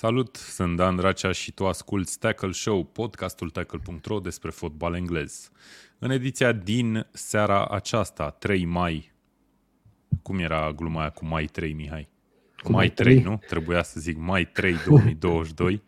Salut, sunt Dan Racea și tu asculti Tackle Show, podcastul tackle.ro despre fotbal englez. În ediția din seara aceasta, 3 mai, cum era gluma aia cu mai 3, Mihai? Cu mai mai 3, 3? nu? Trebuia să zic mai 3 2022.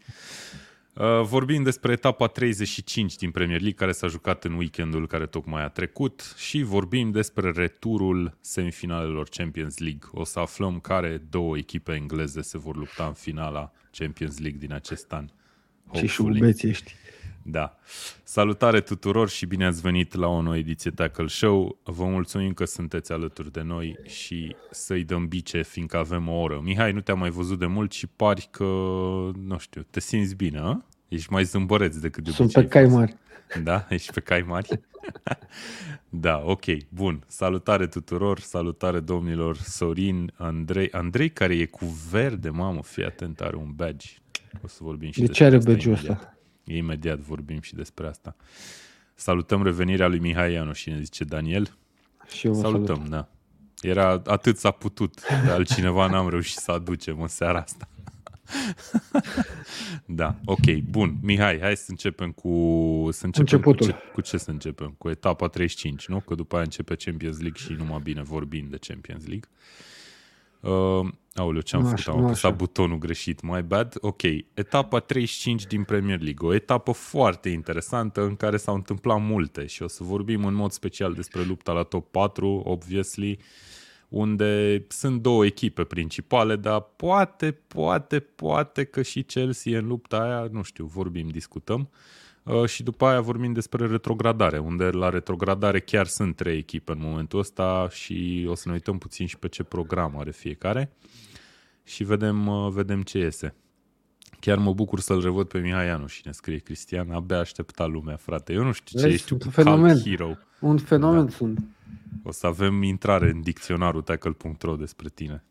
Uh, Vorbim despre etapa 35 din Premier League care s-a jucat în weekendul care tocmai a trecut și vorbim despre returul semifinalelor Champions League. O să aflăm care două echipe engleze se vor lupta în finala Champions League din acest an. Ce Hopefully. șurubeți ești. Da. Salutare tuturor și bine ați venit la o nouă ediție Tackle Show. Vă mulțumim că sunteți alături de noi și să-i dăm bice, fiindcă avem o oră. Mihai, nu te-am mai văzut de mult și pari că, nu știu, te simți bine, a? Ești mai zâmbăreț decât de Sunt obicei. pe cai mari. Da? Ești pe cai mari? da, ok, bun. Salutare tuturor, salutare domnilor Sorin, Andrei. Andrei care e cu verde, mamă, fii atent, are un badge. O să vorbim și De despre ce are asta badge-ul imediat. ăsta? Imediat vorbim și despre asta. Salutăm revenirea lui Mihai Ianu și ne zice Daniel. Și eu vă Salutăm, salut. da. Era atât s-a putut, pe altcineva n-am reușit să aducem în seara asta. da, ok, bun. Mihai, hai să începem cu... Să începem cu Începutul. ce, cu ce să începem? Cu etapa 35, nu? Că după aia începe Champions League și numai bine vorbim de Champions League. Uh, aoleu, ce-am Nu făcut? așa, Am nu apăsat așa. butonul greșit, my bad. Ok, etapa 35 din Premier League, o etapă foarte interesantă în care s-au întâmplat multe și o să vorbim în mod special despre lupta la top 4, obviously, unde sunt două echipe principale, dar poate, poate, poate că și Chelsea e în lupta aia, nu știu, vorbim, discutăm. Uh, și după aia vorbim despre retrogradare, unde la retrogradare chiar sunt trei echipe în momentul ăsta și o să ne uităm puțin și pe ce program are fiecare și vedem, uh, vedem ce iese. Chiar mă bucur să-l revăd pe Mihai Ianu și ne scrie Cristian, abia aștepta lumea, frate. Eu nu știu ce Vezi, ești sunt un un fenomen. cult hero. Un fenomen Da. sunt. O să avem intrare în dicționarul tackle.ro despre tine.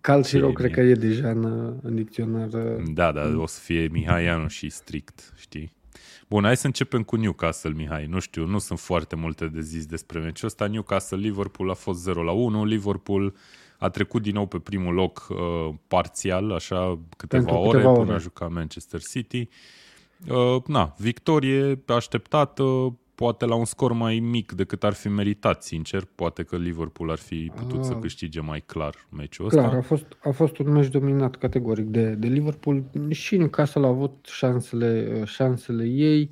Cal Ce Hero e cred bine. că e deja în, în dicționar. uh, Da, da, o să fie Mihai Ianu și strict, știi? Bun, hai să începem cu Newcastle, Mihai. Nu știu, nu sunt foarte multe de zis despre meciul ăsta. Newcastle-Liverpool a fost 0 la 1. Liverpool a trecut din nou pe primul loc uh, parțial, așa câteva Pentru ore, câteva până ore. a jucat Manchester City. Uh, na, victorie așteptată, poate la un scor mai mic decât ar fi meritat, sincer. Poate că Liverpool ar fi putut să Ah. câștige mai clar meciul ăsta. Clar, a fost, a fost un meci dominat categoric de, de Liverpool. Și Newcastle a avut șansele, uh, șansele ei.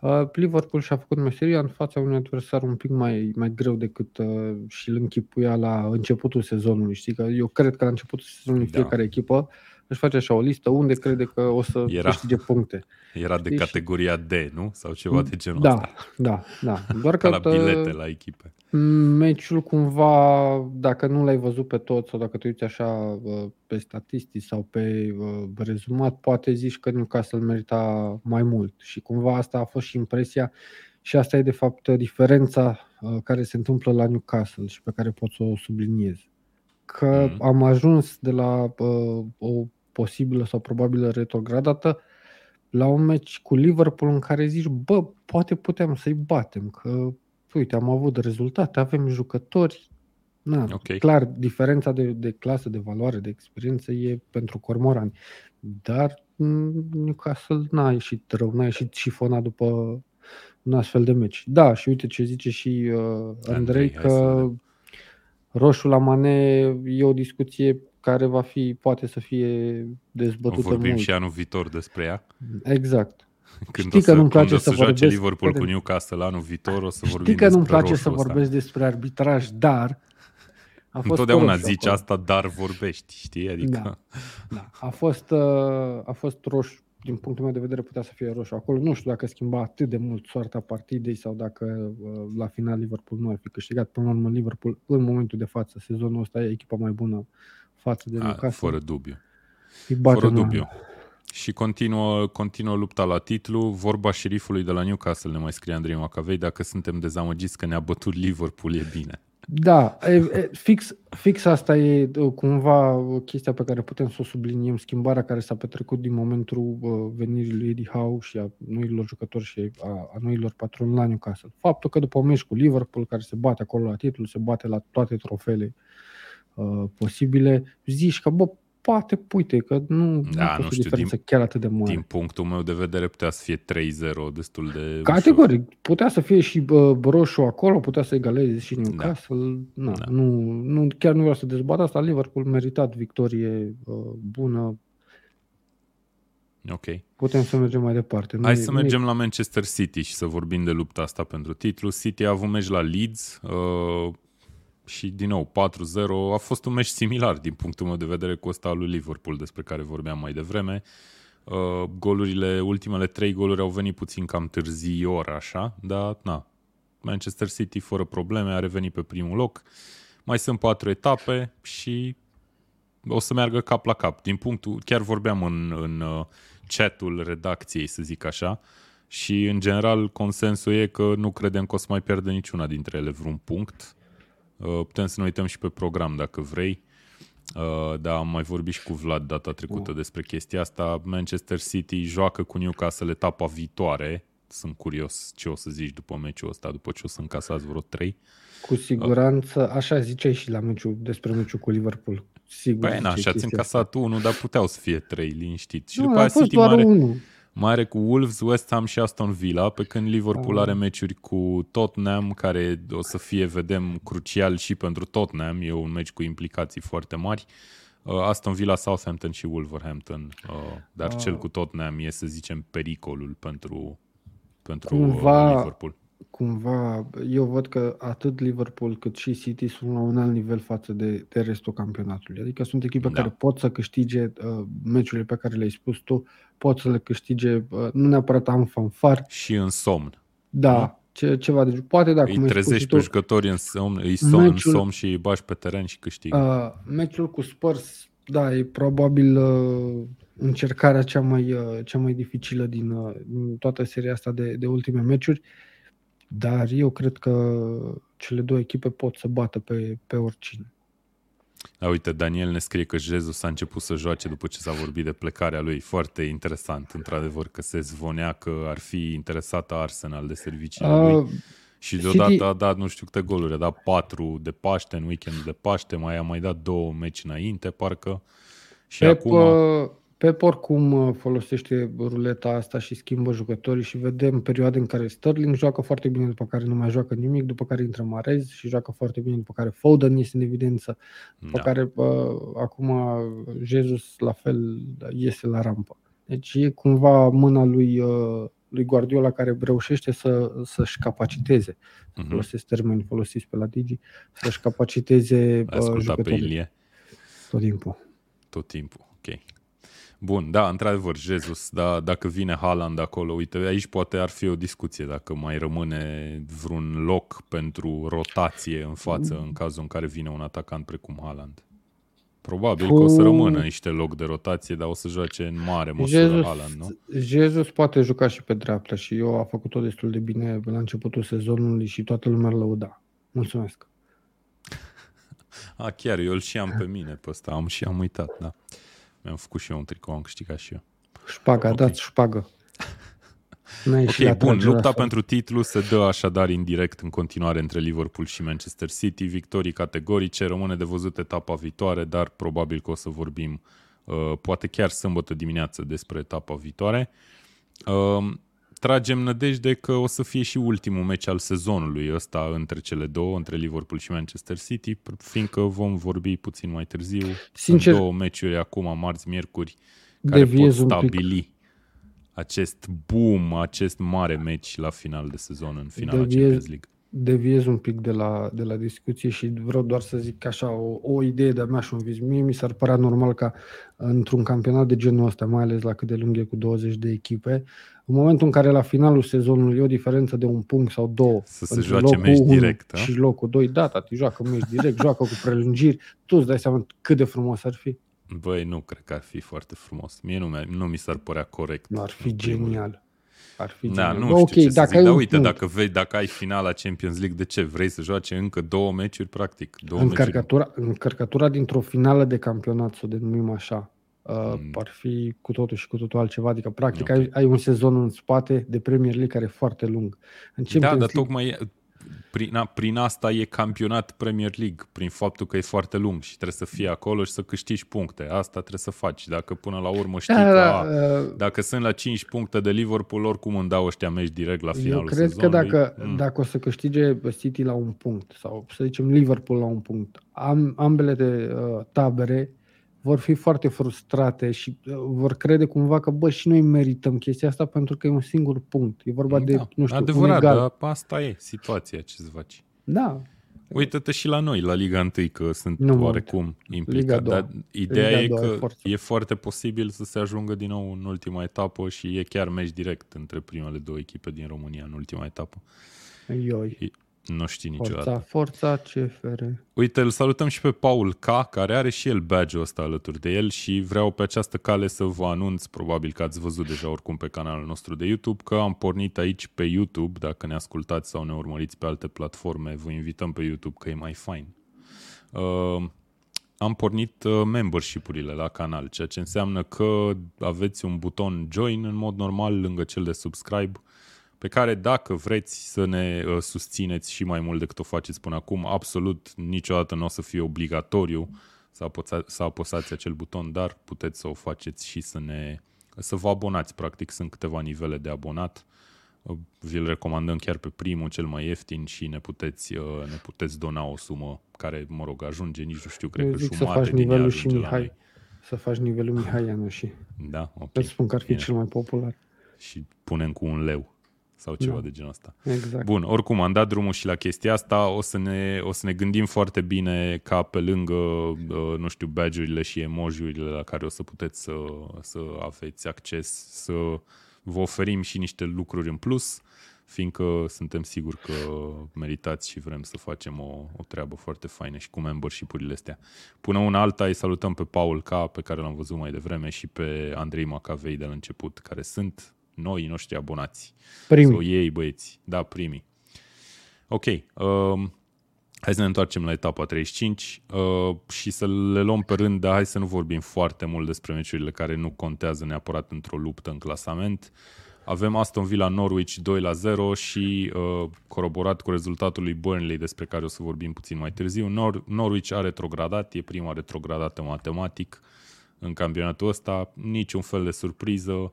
Uh, Liverpool și-a făcut meseria în fața unui adversar un pic mai, mai greu decât uh, și îl închipuia la începutul sezonului. Știi că eu cred că la începutul sezonului Da. fiecare echipă își face așa o listă unde crede că o să Era. câștige puncte. Era de Știi, și- categoria D, nu? Sau ceva de genul Da, ăsta. da, da. Doar Ca că la tă- bilete la echipe. meciul cumva, dacă nu l-ai văzut pe tot sau dacă te uiți așa uh, pe statistici sau pe uh, rezumat, poate zici că Newcastle merita mai mult și cumva asta a fost și impresia și asta e de fapt diferența uh, care se întâmplă la Newcastle și pe care pot să o subliniez. Că Mhm. am ajuns de la uh, o posibilă sau probabilă retrogradată la un meci cu Liverpool în care zici, bă, poate putem să-i batem, că uite, am avut rezultate, avem jucători. Na, Ok. Clar, diferența de, de clasă, de valoare, de experiență e pentru cormorani. Dar mm, Newcastle n-a ieșit rău, n-a ieșit șifonat după un astfel de meci. Da, și uite ce zice și uh, Andrei, Andrei, hai să că vedem. roșul la Mane e o discuție care va fi, poate să fie O dezbătută vorbim mult. și anul viitor despre ea. Exact. Când Știi o să, că nu-mi place când o să, să joace vorbesc- Liverpool cu Spune. Newcastle anul viitor, o să vorbim Știi că nu-mi despre place să roșul ăsta. vorbesc despre arbitraj, dar a fost Întotdeauna roșu zici acolo. asta, dar vorbești, știi? Adică, Da. Da. A fost, uh, a fost roșu, din punctul meu de vedere putea să fie roșu acolo. Nu știu dacă schimba atât de mult soarta partidei sau dacă uh, la final Liverpool nu ar fi câștigat. Până la urmă Liverpool în momentul de față, sezonul ăsta e echipa mai bună față de a, Newcastle. fără dubiu. Îi bate Fără în- dubiu. Și continuă, continuă lupta la titlu. Vorba șerifului de la Newcastle, ne mai scrie Andrei Macavei, dacă suntem dezamăgiți că ne-a bătut Liverpool, e bine. Da, e, e, fix, fix asta e uh, cumva uh, chestia pe care putem să o subliniem, schimbarea care s-a petrecut din momentul uh, venirii lui Eddie Howe și a noilor jucători și a, a noilor patroni la Newcastle. Faptul că după un meci cu Liverpool, care se bate acolo la titlu, se bate la toate trofeele uh, posibile, zici că, bă, poate, uite, că nu, Da, nu, nu nu știu, diferență chiar atât de mare. Din punctul meu de vedere putea să fie 3-0 destul de ușor. Categoric, putea să fie și bă, roșu acolo, putea să egaleze și Newcastle. Da. Da. Nu, nu, chiar nu vreau să dezbat asta. Liverpool meritat victorie uh, bună. Ok. Putem să mergem mai departe. Hai Nu e- să nu e- mergem la Manchester City și să vorbim de lupta asta pentru titlu. City a avut meci la Leeds uh, și din nou 4-0. A fost un meci similar din punctul meu de vedere cu ăsta al lui Liverpool despre care vorbeam mai devreme. Uh, golurile, ultimele trei goluri au venit puțin cam târziu așa, dar na, Manchester City fără probleme a revenit pe primul loc. Mai sunt patru etape și o să meargă cap la cap. Din punctul, chiar vorbeam în, în uh, chatul redacției, să zic așa, și în general consensul e că nu credem că o să mai pierdă niciuna dintre ele vreun punct. Uh, Putem să ne uităm și pe program dacă vrei. Uh, Da, am mai vorbit și cu Vlad data trecută despre chestia asta. Manchester City joacă cu Newcastle etapa viitoare. Sunt curios ce o să zici după meciul ăsta, după ce o să încasați vreo 3. Cu siguranță, așa ziceai și la meciul, despre meciul cu Liverpool. Sigur. Păi na, ziceai și ați chestia încasat unul, dar puteau să fie 3 liniștit. Și Nu, după a aia fost City doar mai are, unul. Mai are cu Wolves, West Ham și Aston Villa, pe când Liverpool Ah. are meciuri cu Tottenham, care o să fie, vedem, crucial și pentru Tottenham. E un meci cu implicații foarte mari. Uh, Aston Villa, Southampton și Wolverhampton. Uh, dar Ah. cel cu Tottenham e, să zicem, pericolul pentru, pentru Cumva- uh, Liverpool. Cumva, eu văd că atât Liverpool cât și City sunt la un alt nivel față de, de restul campionatului. Adică sunt echipe Da. care pot să câștige uh, meciurile pe care le-ai spus tu, pot să le câștige, uh, nu neapărat am fanfar, Și în somn. da, Da. ce, ceva de poate da, Îi cum ai spus trezești și pe tu, jucători în somn, îi somn, în Meciul- somn și îi bași pe teren și câștigă. Uh, meciul cu Spurs, da, e probabil uh, încercarea cea mai, uh, cea mai dificilă din, uh, din toată seria asta de, de ultime meciuri, dar eu cred că cele două echipe pot să bată pe, pe oricine. Da, uite, Daniel ne scrie că Jesus a început să joace după ce s-a vorbit de plecarea lui. Foarte interesant, într-adevăr, că se zvonea că ar fi interesată Arsenal de serviciile lui. Uh, Și City- deodată a dat nu știu câte goluri, a dat patru de Paște în weekendul de Paște, mai a mai dat două meci înainte, parcă. Și Pep, acum, uh, Pep oricum uh, folosește ruleta asta și schimbă jucătorii și vedem perioade în care Sterling joacă foarte bine, după care nu mai joacă nimic, după care intră Marez și joacă foarte bine, după care Foden este în evidență, după da, care uh, acum Jesus la fel iese la rampă. Deci e cumva mâna lui, uh, lui Guardiola care reușește să, să-și capaciteze, mhm, folosesc termeni folosiți pe la Digi, să-și capaciteze l-ai ascultat pe jucătorii Ilie tot timpul. tot timpul. Ok. Bun, da, într-adevăr, Jesus, da, dacă vine Haaland acolo, uite, aici poate ar fi o discuție dacă mai rămâne vreun loc pentru rotație în față în cazul în care vine un atacant precum Haaland. Probabil că o să Cu- rămână niște loc de rotație, dar o să joace în mare măsură Jesus, Haaland, nu? Jesus poate juca și pe dreapta și eu a făcut-o destul de bine la începutul sezonului și toată lumea îl lăuda. Mulțumesc. A, chiar, eu îl și am pe mine pe ăsta, am și am uitat, da. Mi-am făcut și eu un tricou, am câștigat și eu. Șpaga, Ok. dați șpagă. N-ai ieșit la Ok, bun, tragerea lupta asta. pentru titlu se dă așadar indirect în continuare între Liverpool și Manchester City, victorii categorice, rămâne de văzut etapa viitoare, dar probabil că o să vorbim uh, poate chiar sâmbătă dimineață despre etapa viitoare. Uh, tragem nădejde că o să fie și ultimul meci al sezonului ăsta între cele două, între Liverpool și Manchester City, fiindcă vom vorbi puțin mai târziu. Sincer- Sunt două meciuri acum, marți, miercuri, care pot Deviez un pic. stabili acest boom, acest mare meci la final de sezon, în finala Deviez- Champions League. Deviez un pic de la, de la discuție și vreau doar să zic așa o, o idee de-a mea și un vis. Mie mi s-ar părea normal ca într-un campionat de genul ăsta, mai ales la cât de lung e cu 20 de echipe, în momentul în care la finalul sezonului e o diferență de un punct sau două Să se între joace locul meci unu direct, a? și locul 2, da, tati, joacă meci direct, joacă cu prelungiri, tu îți dai seama cât de frumos ar fi. Băi, nu cred că ar fi foarte frumos. Mie nu, mi- nu mi s-ar părea corect. Nu, ar fi în primul rând. genial. Ar fi Da, genial. nu Bă, știu ce să dacă zic, ai dar un uite, punct, dacă, vei, dacă ai finala Champions League, de ce? Vrei să joace încă două meciuri, practic? Două meciuri? încărcătura, încărcătura dintr-o finală de campionat, să o denumim așa, uh, Mm. ar fi cu totul și cu totul altceva. Adică, practic, Ok. ai, ai un sezon în spate de Premier League care e foarte lung. În Da, Champions dar League, tocmai prin, na, prin asta e campionat Premier League, prin faptul că e foarte lung și trebuie să fii acolo și să câștigi puncte. Asta trebuie să faci. Dacă până la urmă știi da, că da, a, uh, dacă sunt la 5 puncte de Liverpool, oricum îmi dau ăștia meci direct la finalul Eu cred sezonului. că dacă, mm. dacă o să câștige City la un punct sau să zicem Liverpool la un punct, am, ambele de uh, tabere vor fi foarte frustrate și uh, vor crede cumva că, bă, și noi merităm chestia asta pentru că e un singur punct. E vorba de, da, nu știu, adevărat, un egal. dar asta e situația ce să faci. Da. Uită-te și la noi, la Liga 1, că sunt nu oarecum implicat. Dar ideea Liga e că e, forță. e foarte posibil să se ajungă din nou în ultima etapă și e chiar meci direct între primele două echipe din România în ultima etapă. Ioi. Nu știi niciodată. Forța, forța CFR. Uite, îl salutăm și pe Paul K, care are și el badge-ul ăsta alături de el și vreau pe această cale să vă anunț, probabil că ați văzut deja oricum pe canalul nostru de YouTube, că am pornit aici pe YouTube, dacă ne ascultați sau ne urmăriți pe alte platforme, vă invităm pe YouTube că e mai fain. Uh, am pornit uh, membership-urile la canal, ceea ce înseamnă că aveți un buton join în mod normal lângă cel de subscribe pe care dacă vreți să ne uh, susțineți și mai mult decât o faceți până acum, absolut niciodată nu o să fie obligatoriu să, apăsa, să apăsați acel buton, dar puteți să o faceți și să ne să vă abonați. Practic sunt câteva nivele de abonat. Uh, vi-l recomandăm chiar pe primul, cel mai ieftin și ne puteți, uh, ne puteți dona o sumă care, mă rog, ajunge, nici nu știu, cred Eu că jumătate să faci din nivelul și Mihai. Să faci nivelul Mihai și. Da, ok. Îți spun că ar fi Bine. cel mai popular. Și punem cu un leu sau ceva da. de genul ăsta. Exact. Bun, oricum am dat drumul și la chestia asta, o să ne, o să ne gândim foarte bine ca pe lângă, uh, nu știu, badge-urile și emoji-urile la care o să puteți să, să aveți acces, să vă oferim și niște lucruri în plus, fiindcă suntem siguri că meritați și vrem să facem o, o treabă foarte faină și cu membership-urile astea. Până una alta îi salutăm pe Paul K, pe care l-am văzut mai devreme, și pe Andrei Macavei de la început, care sunt noi noștri abonați. Primii. Sau ei băieți. Da, primii. Ok. Um, hai să ne întoarcem la etapa 35 uh, și să le luăm pe rând, dar hai să nu vorbim foarte mult despre meciurile care nu contează neapărat într-o luptă în clasament. Avem Aston Villa Norwich 2 la 0 și uh, coroborat cu rezultatul lui Burnley despre care o să vorbim puțin mai târziu. Nor- Norwich a retrogradat, e prima retrogradată matematic în campionatul ăsta, niciun fel de surpriză.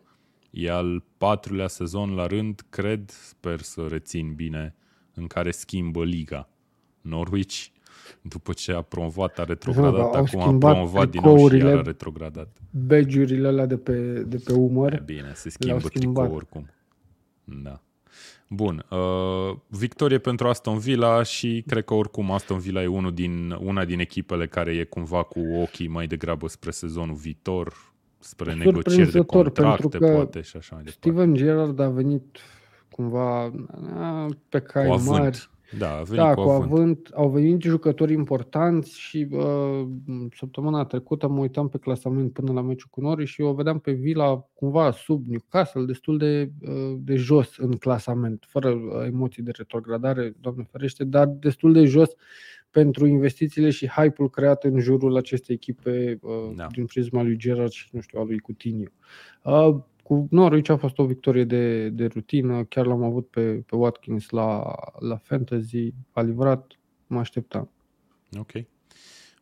E al patrulea sezon la rând, cred, sper să rețin bine, în care schimbă liga. Norwich, după ce a promovat, a retrogradat, da, acum a promovat din nou și iar a retrogradat. Badge-urile alea de pe, de pe umăr. E bine, se schimbă tricou oricum. Da. Bun. Uh, victorie pentru Aston Villa și cred că oricum Aston Villa e unul din, una din echipele care e cumva cu ochii mai degrabă spre sezonul viitor spre negocieri de contracte, că poate și așa mai departe. Steven Gerrard a venit cumva pe cai cu mari. Da, a venit da, cu, cu avânt. avânt. Au venit jucători importanți și uh, săptămâna trecută mă uitam pe clasament până la meciul cu Nori și o vedeam pe Vila cumva sub Newcastle, destul de, uh, de jos în clasament, fără uh, emoții de retrogradare, doamne ferește, dar destul de jos pentru investițiile și hype-ul creat în jurul acestei echipe uh, da. din prisma lui Gerard și, nu știu, a lui Coutinho. Uh, cu Norwich a fost o victorie de, de rutină, chiar l-am avut pe, pe Watkins la, la Fantasy, a livrat, mă așteptam. Ok.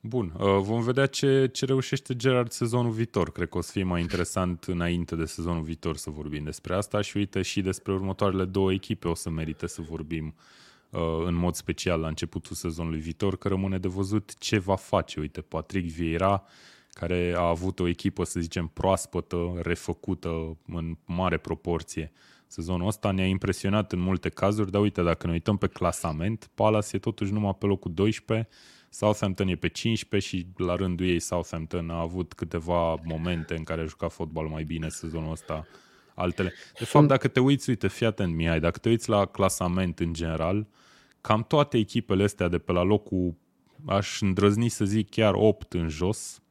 Bun, uh, vom vedea ce, ce reușește Gerard sezonul viitor. Cred că o să fie mai interesant înainte de sezonul viitor să vorbim despre asta și uite și despre următoarele două echipe o să merite să vorbim uh, Uh, în mod special la începutul sezonului viitor, că rămâne de văzut ce va face. Uite, Patrick Vieira, care a avut o echipă, să zicem, proaspătă, refăcută în mare proporție. Sezonul ăsta ne-a impresionat în multe cazuri, dar uite, dacă ne uităm pe clasament, Palace e totuși numai pe locul 12, Southampton e pe 15 și la rândul ei Southampton a avut câteva momente în care a jucat fotbal mai bine sezonul ăsta altele. De fapt, dacă te uiți, uite, fii atent, Mihai, dacă te uiți la clasament în general, cam toate echipele astea de pe la locul, aș îndrăzni să zic chiar 8 în jos,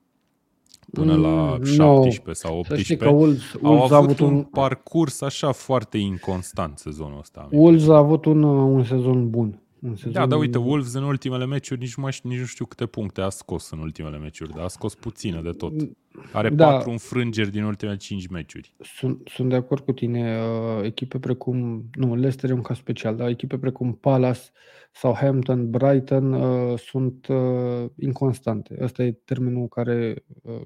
până mm, la 17 no. sau 18, că Wolves, au Wolves avut, avut un, un parcurs așa foarte inconstant sezonul ăsta. Wolves a avut un, un sezon bun. Un sezon... Da, dar uite, Wolves în ultimele meciuri nici, mai, nici nu știu câte puncte a scos în ultimele meciuri, dar a scos puține de tot. Are Da. patru înfrângeri din ultimele cinci meciuri. Sunt, sunt de acord cu tine. Uh, echipe precum, nu, Leicester e un caz special, dar echipe precum Palace, Southampton, Brighton uh, sunt uh, inconstante. Ăsta e termenul care uh,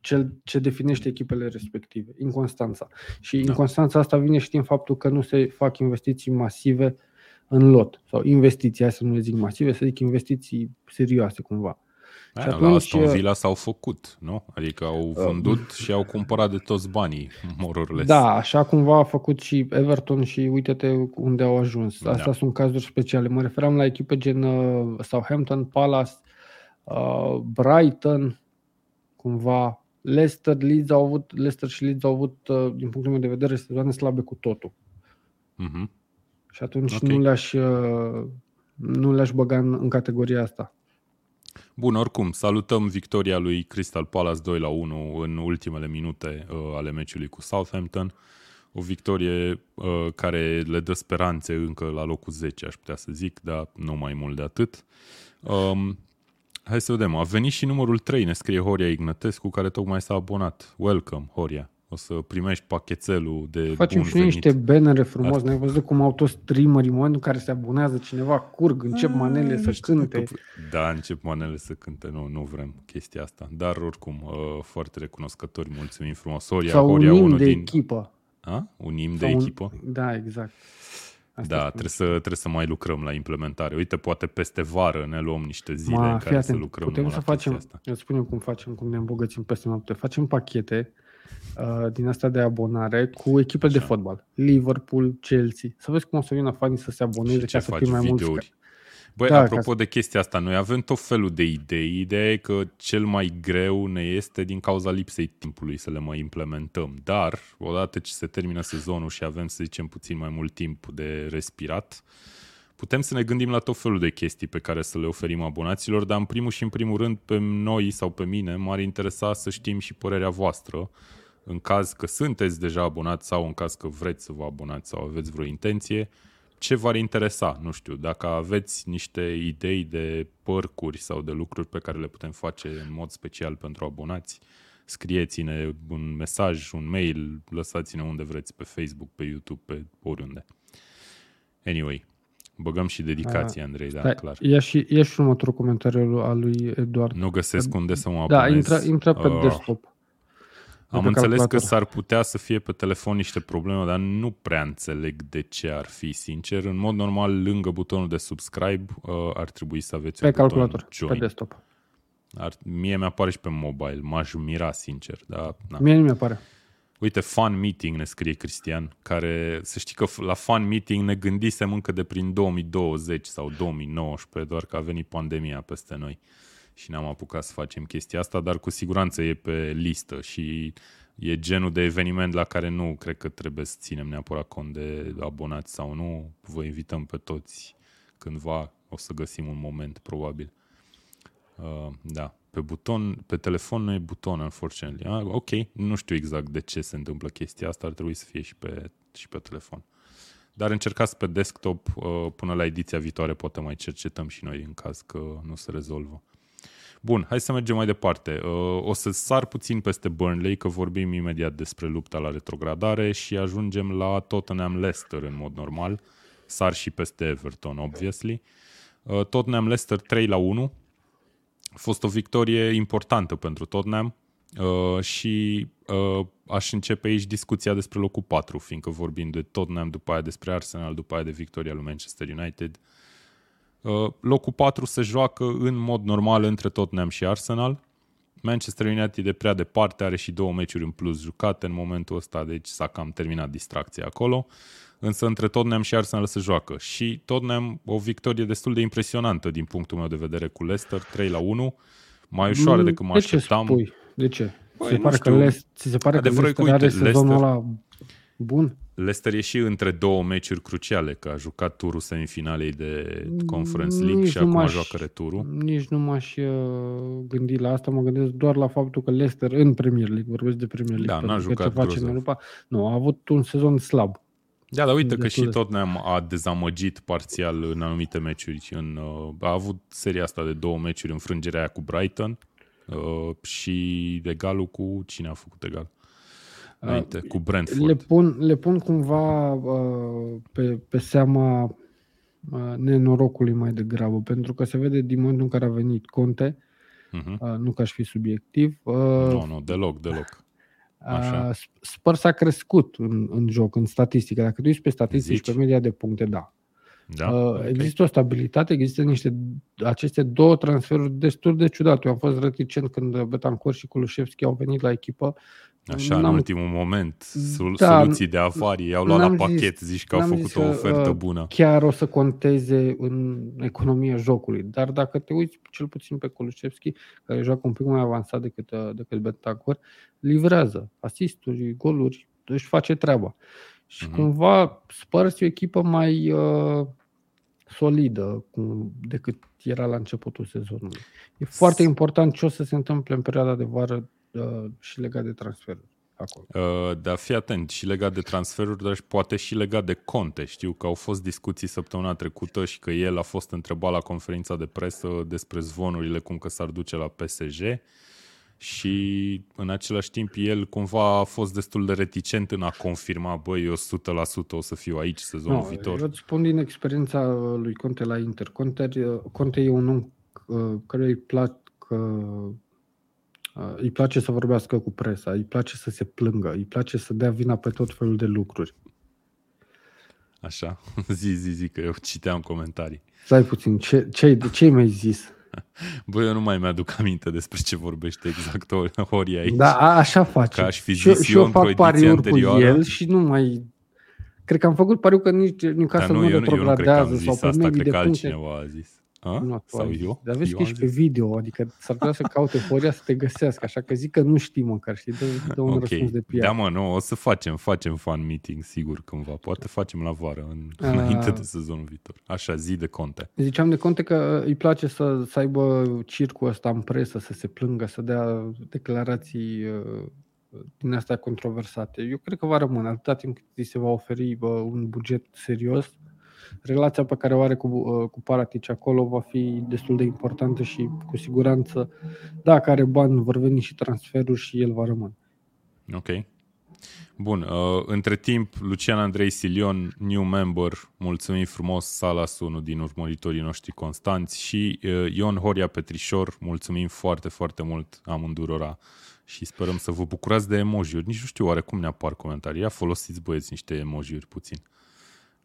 cel ce definește echipele respective, inconstanța. Și Da. inconstanța asta vine și din faptul că nu se fac investiții masive în lot. Sau investiții, hai să nu le zic masive, să zic investiții serioase cumva. Da, Și la atunci, Aston uh, Villa s-au făcut, nu? Adică au vândut și au cumpărat de toți banii, more or less. Da, așa cumva a făcut și Everton și uite-te unde au ajuns. Da. Astea sunt cazuri speciale. Mă referam la echipe gen uh, Southampton, Palace, uh, Brighton, cumva Leicester, Leeds au avut, Leicester și Leeds au avut, uh, din punctul meu de vedere, sezoane slabe cu totul. Mhm. Și atunci Ok. nu le-aș, uh, nu le-aș băga în, în categoria asta. Bun, oricum, salutăm victoria lui Crystal Palace 2 la 1 în ultimele minute uh, ale meciului cu Southampton. O victorie uh, care le dă speranțe încă la locul 10, aș putea să zic, dar nu mai mult de atât. Um, hai să vedem. A venit și numărul 3, ne scrie Horia Ignătescu, care tocmai s-a abonat. Welcome, Horia. O să primești pachetelul de Facem bun și noi venit. niște bannere frumos. Ne-ai văzut cum au toți streamerii în momentul în care se abonează cineva, curg, încep manele Ah, să nu știu cânte. dacă- Da, încep manele să cânte, nu, nu vrem chestia asta. Dar oricum, uh, foarte recunoscători, mulțumim frumos. Horia, Sau un Horia, imn unul de din... echipă. A? Un imn de Sau un- echipă? Da, exact. Asta da, spun. trebuie să, trebuie să mai lucrăm la implementare. Uite, poate peste vară ne luăm niște zile Ma, în fii care să atent, lucrăm putem la să chestia facem, asta. îți spunem cum facem, cum ne îmbogățim peste noapte. Facem pachete uh, din asta de abonare cu echipe de Așa. fotbal. Liverpool, Chelsea. Să vezi cum o să vină fanii să se aboneze Și ca ce să faci, fie mai mulți. videouri? Băi, Da, apropo ca de chestia asta, noi avem tot felul de idei. Ideea e că cel mai greu ne este din cauza lipsei timpului să le mai implementăm. Dar, odată ce se termină sezonul și avem, să zicem, puțin mai mult timp de respirat, putem să ne gândim la tot felul de chestii pe care să le oferim abonaților, dar în primul și în primul rând pe noi sau pe mine m-ar interesa să știm și părerea voastră în caz că sunteți deja abonați sau în caz că vreți să vă abonați sau aveți vreo intenție, ce v-ar interesa? Nu știu, dacă aveți niște idei de părcuri sau de lucruri pe care le putem face în mod special pentru abonați, scrieți-ne un mesaj, un mail, lăsați-ne unde vreți, pe Facebook, pe YouTube, pe oriunde. Anyway, băgăm și dedicație, Andrei, da, Stai, clar. Ia și, ia și următorul comentariu al lui Eduard. Nu găsesc unde să mă da, abonez. intră, intră pe Ah. desktop. Am pe înțeles că calculator. s-ar putea să fie pe telefon niște probleme, dar nu prea înțeleg de ce ar fi, sincer. În mod normal, lângă butonul de subscribe, uh, ar trebui să aveți Pe un buton calculator, pe join. desktop. Ar, mie mi-apare și pe mobile, m-aș mira, sincer. Dar, na. Mie nu mi-apare. Uite, Fun Meeting ne scrie Cristian, care să știi că f- la Fun Meeting ne gândisem încă de prin 2020 sau 2019, doar că a venit pandemia peste noi și n-am apucat să facem chestia asta, dar cu siguranță e pe listă și e genul de eveniment la care nu cred că trebuie să ținem neapărat cont de abonați sau nu. Vă invităm pe toți cândva, o să găsim un moment probabil. Uh, da, pe buton, pe telefon nu e buton, unfortunately. Ah, ok, nu știu exact de ce se întâmplă chestia asta, ar trebui să fie și pe, și pe telefon. Dar încercați pe desktop, uh, până la ediția viitoare poate mai cercetăm și noi în caz că nu se rezolvă. Bun, hai să mergem mai departe. Uh, o să sar puțin peste Burnley, că vorbim imediat despre lupta la retrogradare și ajungem la Tottenham Leicester în mod normal. Sar și peste Everton, obviously. Uh, Tottenham Leicester 3 la 1. A fost o victorie importantă pentru Tottenham uh, și uh, aș începe aici discuția despre locul 4, fiindcă vorbim de Tottenham, după aia despre Arsenal, după aia de victoria lui Manchester United. Uh, locul 4 se joacă în mod normal între Tottenham și Arsenal. Manchester United e prea departe, are și două meciuri în plus jucate în momentul ăsta, deci s-a cam terminat distracția acolo. Însă între Tottenham și Arsenal se joacă. Și Tottenham o victorie destul de impresionantă din punctul meu de vedere cu Leicester, 3 la 1, mai ușoară decât mă de ce așteptam. spui? De ce? Băi, se nu pare știu. că Leicester, ți se pare că Adevărul e că, Leicester are uite, sezonul Leicester- ăla bun? Leicester e și între două meciuri cruciale, că a jucat turul semifinalei de Conference League Nici și nu acum m-aș- joacă returul. Nici nu m-aș uh, gândi la asta, mă gândesc doar la faptul că Leicester în Premier League, vorbesc de Premier League, Da, n-a pentru că jucat ce face în grozav. Europa, nu, a avut un sezon slab. Da, dar uite că Destul și de- Tottenham a dezamăgit parțial în anumite meciuri. În, uh, a avut seria asta de două meciuri, înfrângerea aia cu Brighton uh, și egalul cu... Cine a făcut egal? Înainte, cu Brentford. Le pun, le pun cumva uh, pe, pe seama uh, nenorocului mai degrabă, pentru că se vede din momentul în care a venit Conte, Mhm. uh, nu că aș fi subiectiv, uh, Nu, nu, deloc, deloc. Așa. uh, Spurs a crescut în, în joc, în statistică. Dacă tu ești pe statistici, Zici? pe media de puncte, da. Da? Uh, Ok. Există o stabilitate, există niște aceste două transferuri destul de ciudate. Eu am fost reticent când Betancur și Kulusevski au venit la echipă. Așa, în N-am- ultimul moment, sol- Da, soluții de afarii, i-au luat la n-am zis- pachet, zici că au n-am făcut zis o că, ofertă uh, bună. chiar o să conteze în economia jocului. Dar dacă te uiți cel puțin pe Kulusevski, care joacă un pic mai avansat decât, uh, decât Bentancur, livrează asisturi, goluri, își face treaba. Și Mhm. cumva Spurs e o echipă mai uh, solidă cum, decât era la începutul sezonului. E foarte important ce o să se întâmple în perioada de vară uh, și legat de transferuri acolo. Uh, dar fii atent, și legat de transferuri, dar și poate și legat de conte. Știu că au fost discuții săptămâna trecută și că el a fost întrebat la conferința de presă despre zvonurile cum că s-ar duce la PSG și în același timp el cumva a fost destul de reticent în a confirma, băi, eu 100% o să fiu aici sezonul No, viitor. Eu îți spun din experiența uh, lui Conte la Inter. Conte, uh, Conte e un om uh, care îi plac uh, îi place să vorbească cu presa, îi place să se plângă, îi place să dea vina pe tot felul de lucruri. Așa, zi, zi, zi, că eu citeam comentarii. Stai puțin, ce, ce, ce mi-ai zis? Băi, eu nu mai mi-aduc aminte despre ce vorbește exact Horia aici. Da, a, așa face. Că aș fi Și eu- zis și eu eu într-o fac ediție pariuri anterioară. cu el și nu mai... Cred că am făcut pariu că nici Newcastle Dar nu, nu, eu, nu- eu nu cred că am retrogradează sau zis pe asta, medii cred de că puncte. altcineva a zis. A? Nu, tu Sau ai zis. eu? Dar vezi eu că am ești pe zis? video, adică s-ar putea să caute Horia să te găsească, așa că zic că nu știi măcar, știi, dă, dă un Ok, răspuns de PR. da mă, nu, o să facem, facem fan meeting, sigur, cândva. Poate facem la vară, în, Ah. înainte de sezonul viitor. Așa, zi de conte. Ziceam de conte că îi place să, să aibă circul ăsta în presă, să se plângă, să dea declarații uh, din astea controversate. Eu cred că va rămâne atâta timp cât îi se va oferi bă, un buget serios. Relația pe care o are cu, uh, cu Paratici acolo va fi destul de importantă și cu siguranță, dacă are bani, vor veni și transferuri și el va rămâne. Ok. Bun, uh, între timp, Lucian Andrei Silion, new member, mulțumim frumos, Salas, unul din urmăritorii noștri constanți și uh, Ion Horia Petrișor, mulțumim foarte, foarte mult amândurora și sperăm să vă bucurați de emojiuri. Nici nu știu oare cum ne apar comentarii. Ia folosiți băieți niște emojiuri puțin.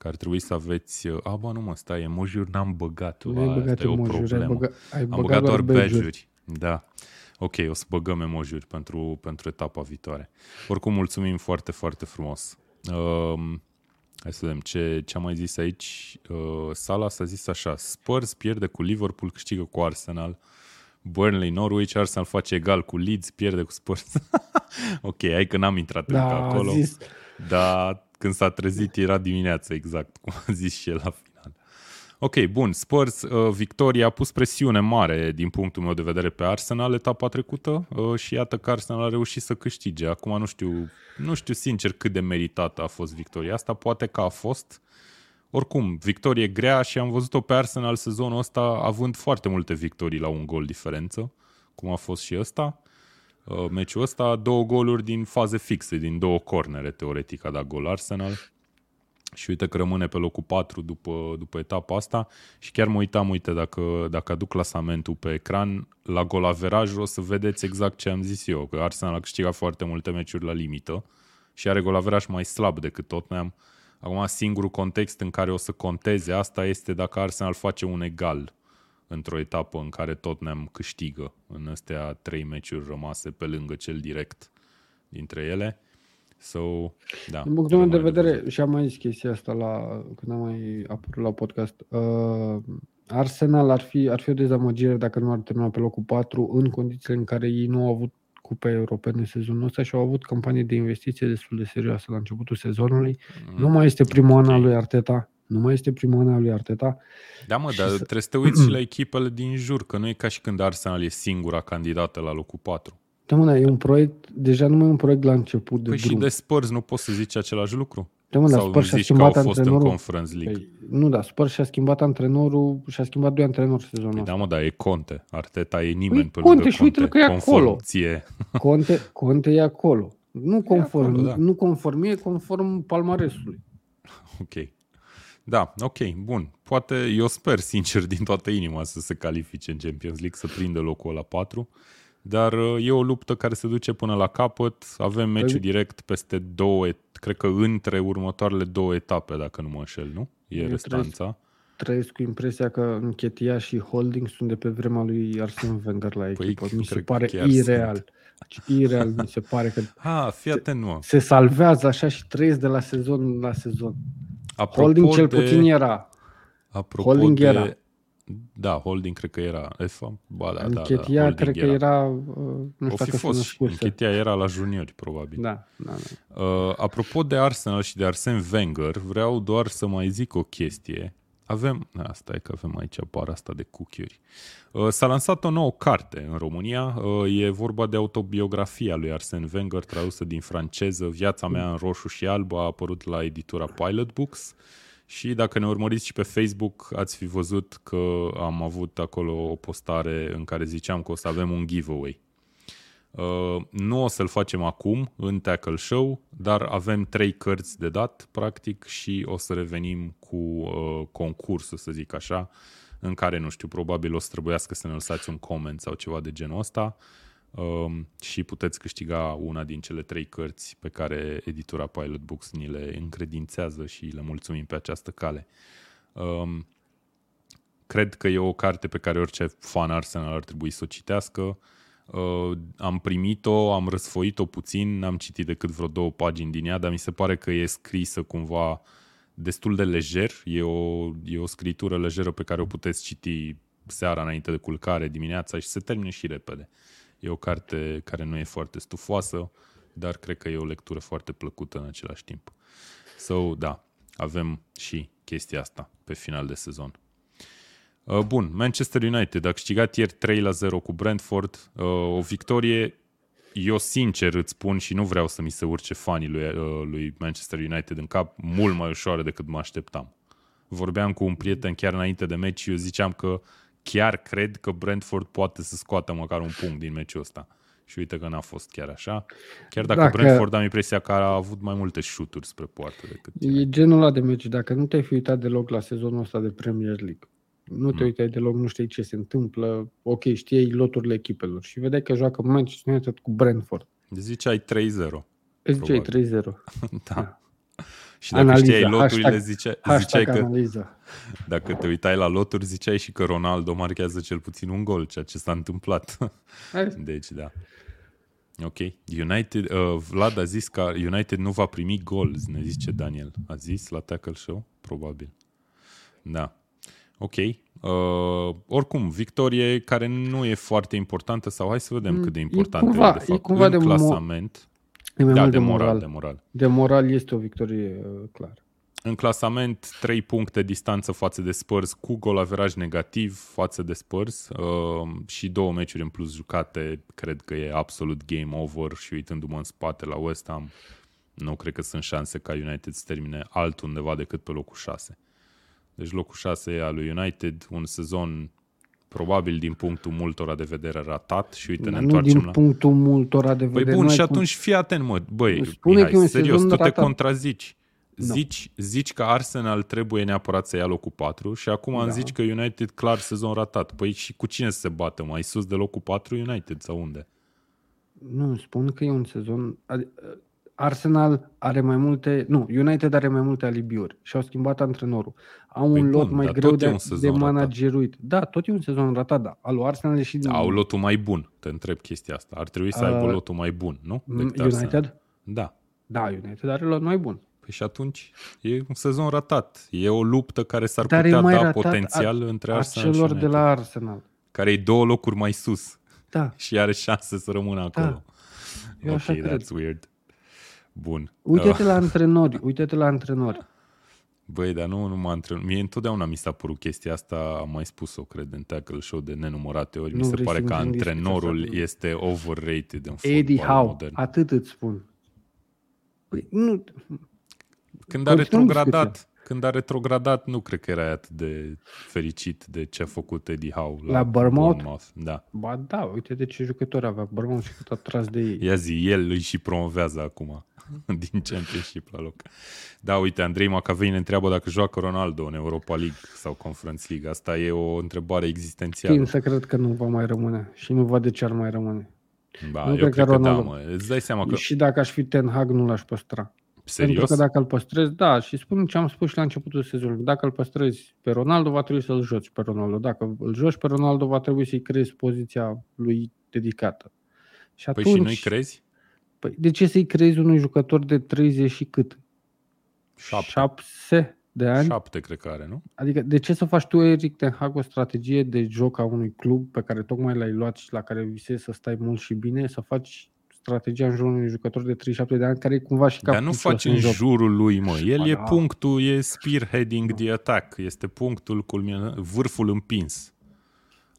Că ar trebui să aveți... uh, A, bă, nu mă, stai, emojiuri n-am băgat. Nu ai Asta băgat e o emoji-uri, ai, problemă. băga, ai Am băgat, băgat doar badge-uri. badge-uri. Da. Ok, o să băgăm emoji pentru, pentru etapa viitoare. Oricum, mulțumim foarte, foarte frumos. Um, hai să vedem ce, ce am mai zis aici. Uh, Sala s-a zis așa, Spurs pierde cu Liverpool, câștigă cu Arsenal. Burnley, Norwich, Arsenal face egal cu Leeds, pierde cu Spurs. ok, hai că n-am intrat încă Da, acolo. a zis, Dar când s-a trezit era dimineața, exact, cum a zis și el la final. Ok, bun, Spurs, uh, victoria a pus presiune mare din punctul meu de vedere pe Arsenal etapa trecută uh, și iată că Arsenal a reușit să câștige. Acum nu știu, nu știu sincer cât de meritată a fost victoria asta, poate că a fost. Oricum, victorie grea și am văzut-o pe Arsenal sezonul ăsta având foarte multe victorii la un gol diferență, cum a fost și ăsta. Uh, Meciul ăsta, două goluri din faze fixe, din două cornere, teoretic, a dat gol Arsenal. Și uite că rămâne pe locul 4 după, după etapa asta și chiar mă uitam, uite, dacă, dacă aduc clasamentul pe ecran, la golaveraj o să vedeți exact ce am zis eu, că Arsenal a câștigat foarte multe meciuri la limită și are golaveraj mai slab decât Tottenham. Acum, singurul context în care o să conteze asta este dacă Arsenal face un egal într-o etapă în care Tottenham câștigă în astea trei meciuri rămase pe lângă cel direct dintre ele. So, da, Din punctul meu de rămâne vedere, văzut. și am mai zis chestia asta la, când am mai apărut la podcast, uh, Arsenal ar fi, ar fi o dezamăgire dacă nu ar termina pe locul 4 în condițiile în care ei nu au avut cupe europene sezonul ăsta și au avut campanie de investiție destul de serioasă la începutul sezonului. Nu mai este primul an al ok. lui Arteta, nu mai este primul an al lui Arteta. Da, mă, Și dar să- trebuie să te uiți și la echipele din jur, că nu e ca și când Arsenal e singura candidată la locul 4. Da, mă, e un proiect, deja nu mai e un proiect la început de Păi și drum. de Spurs nu poți să zici același lucru? De mă, dar Sau Spurs și-a zici că au schimbat fost în antrenorul. Conference League? Păi, nu, da, Spurs și-a schimbat antrenorul, și-a schimbat doi antrenori sezonul Păi ăsta. da, mă, dar e Conte. Arteta e nimeni Păi pe Conte lângă și uite-l Conte. că e conform acolo. Ție. Conte, Conte e acolo. Nu conform, acolo, da. nu conform, e conform palmaresului. Ok. Da, ok, bun. Poate, eu sper sincer din toată inima să se califice în Champions League, să prindă locul la 4, dar uh, e o luptă care se duce până la capăt. Avem meciul Păi- direct peste două, et- cred că între următoarele două etape, dacă nu mă înșel, nu? E Eu restanța. Trăiesc cu impresia că Închetia și Holding sunt de pe vremea lui Arsene Wenger la Păi, echipă. mi se cred că pare chiar ireal. Ireal mi se pare că Ha, fii atent, mă. se salvează așa și trăiesc de la sezon la sezon. Apropo Holding cel de, puțin era. Apropo Holding de, era. Da, Holding cred că era. EFA? Ba, da, da, da, Închetia Holding cred că era, uh, nu O știu fi dacă fost sunt și scurse. Închetia era la juniori, probabil. Da, da, da. Uh, apropo de Arsenal și de Arsene Wenger, vreau doar să mai zic o chestie. Avem, asta e că avem aici bara asta de cookie uh, S-a lansat o nouă carte în România, uh, e vorba de autobiografia lui Arsene Wenger, tradusă din franceză, Viața mea în roșu și alb, a apărut la editura Pilot Books și dacă ne urmăriți și pe Facebook, ați fi văzut că am avut acolo o postare în care ziceam că o să avem un giveaway. Uh, nu o să-l facem acum în Tackle Show, dar avem trei cărți de dat, practic, și o să revenim cu uh, concursul, să zic așa, în care, nu știu, probabil o să trebuiască să ne lăsați un coment sau ceva de genul ăsta uh, și puteți câștiga una din cele trei cărți pe care editura Pilot Books ni le încredințează și le mulțumim pe această cale. Uh, cred că e o carte pe care orice fan Arsenal ar trebui să o citească. Uh, am primit-o, am răsfoit-o puțin, n-am citit decât vreo două pagini din ea, dar mi se pare că e scrisă cumva destul de lejer. E o, e o scritură lejeră pe care o puteți citi seara înainte de culcare, dimineața și se termină și repede. E o carte care nu e foarte stufoasă, dar cred că e o lectură foarte plăcută în același timp. So, da, avem și chestia asta pe final de sezon. Uh, Bun, Manchester United a câștigat ieri 3 la 0 cu Brentford, uh, o victorie, eu sincer îți spun și nu vreau să mi se urce fanii lui, uh, lui Manchester United în cap, mult mai ușoară decât mă așteptam. Vorbeam cu un prieten chiar înainte de meci și eu ziceam că chiar cred că Brentford poate să scoată măcar un punct din meciul ăsta. Și uite că n-a fost chiar așa. Chiar dacă, Dacă- Brentford am impresia că a avut mai multe șuturi spre poartă decât... E genul ăla de meci. Dacă nu te-ai fi uitat deloc la sezonul ăsta de Premier League, nu te Mm. uitai deloc, nu știi ce se întâmplă, ok, știai loturile echipelor și vedeai că joacă Manchester United cu Brentford. Ziceai 3-0. Îți ziceai Probabil. 3-0. Da. Și dacă Analiză, știai loturile, hashtag- ziceai, ziceai Hashtag că analiză. dacă te uitai la loturi, ziceai și că Ronaldo marchează cel puțin un gol, ceea ce s-a întâmplat. Hai, Deci, da. Ok. United, uh, Vlad a zis că United nu va primi gol, ne zice Daniel. A zis la Tackle Show? Probabil. Da. Ok. Uh, oricum, victorie care nu e foarte importantă sau hai să vedem Mm, cât de e importantă cumva- e de fapt. e cumva în de mo- clasament. E mai Da, mult de de moral, moral. de moral. De moral este o victorie uh, clar. În clasament, 3 puncte distanță față de Spurs, cu gol averaj negativ față de Spurs uh, și două meciuri în plus jucate, cred că e absolut game over și uitându-mă în spate la West Ham, nu cred că sunt șanse ca United să termine altundeva decât pe locul 6. Deci locul 6 e al lui United, un sezon probabil din punctul multora de vedere ratat și uite ne Dar nu întoarcem din la... punctul multora de Păi vedere. bun, nu ai și cum- atunci fii atent, mă. Băi, Spune Mihai, că e un serios, sezon tu te ratat. contrazici. Nu. Zici, zici că Arsenal trebuie neapărat să ia locul 4 și acum da. Da. zici că United clar sezon ratat. Păi și cu cine să se bată? Mai sus de locul 4 United sau unde? Nu, spun că e un sezon... adi- Arsenal are mai multe... Nu, United are mai multe alibiuri și au schimbat antrenorul. Au Păi un lot bun, mai dar greu tot e de, un sezon de ratat. manageruit. Da, tot e un sezon ratat, da. Al lui Arsenal e și... din- Au lotul mai bun, te întreb chestia asta. Ar trebui să aibă Uh, lotul mai bun, nu? Mm, Decât Arsenal. United? Da. Da, United are lot mai bun. Păi și atunci e un sezon ratat. E o luptă care s-ar Dar e putea mai da ratat potențial între A Arsenal și celor de United. la Arsenal. Care e două locuri mai sus Da. și are șanse să rămână acolo. Eu ok, așa cred. that's weird. Bun. Uite-te Uh, la antrenori, uite-te la antrenori. Băi, dar nu, nu mă antren... Mie întotdeauna mi s-a părut chestia asta, am mai spus-o, cred, în tackle show de nenumărate ori. Nu mi se vrei pare să că intrăm în discuția antrenorul asta? este overrated în Eddie fotbal Howe, modern. atât îți spun. Păi, nu, Când a retrogradat, când a retrogradat, nu cred că era atât de fericit de ce a făcut Eddie Howe la, La Bournemouth? Bournemouth. Da. Ba da, uite de ce jucători avea Bournemouth și cât a tras de ei. Ia zi, el îi și promovează acum din Championship la loc. Da, uite, Andrei Macavei ne întreabă dacă joacă Ronaldo în Europa League sau Conference League. Asta e o întrebare existențială. Timp să cred că nu va mai rămâne și nu văd de ce ar mai rămâne. Ba, nu eu cred cred că că, da, Ronaldo- mă. Îți dai seama că... Și dacă aș fi Ten Hag, nu l-aș păstra. Pentru Serios? că dacă îl păstrezi, da, și spun ce am spus și la începutul sezonului, dacă îl păstrezi pe Ronaldo, va trebui să-l joci pe Ronaldo. Dacă îl joci pe Ronaldo, va trebui să-i creezi poziția lui dedicată. Și Păi atunci, și nu-i crezi? Păi, de ce să-i creezi unui jucător de 30 și cât? Șapte. Șapte de ani? Șapte, cred că are, nu? Adică de ce să faci tu, Eric Ten Hag, o strategie de joc a unui club pe care tocmai l-ai luat și la care visezi să stai mult și bine, să faci strategia în jurul unui jucător de 37 de ani care e cumva și Dar nu capucos faci în joc. jurul lui, mă. El Ba e da. punctul, e spearheading the attack. Este punctul, culmina, vârful împins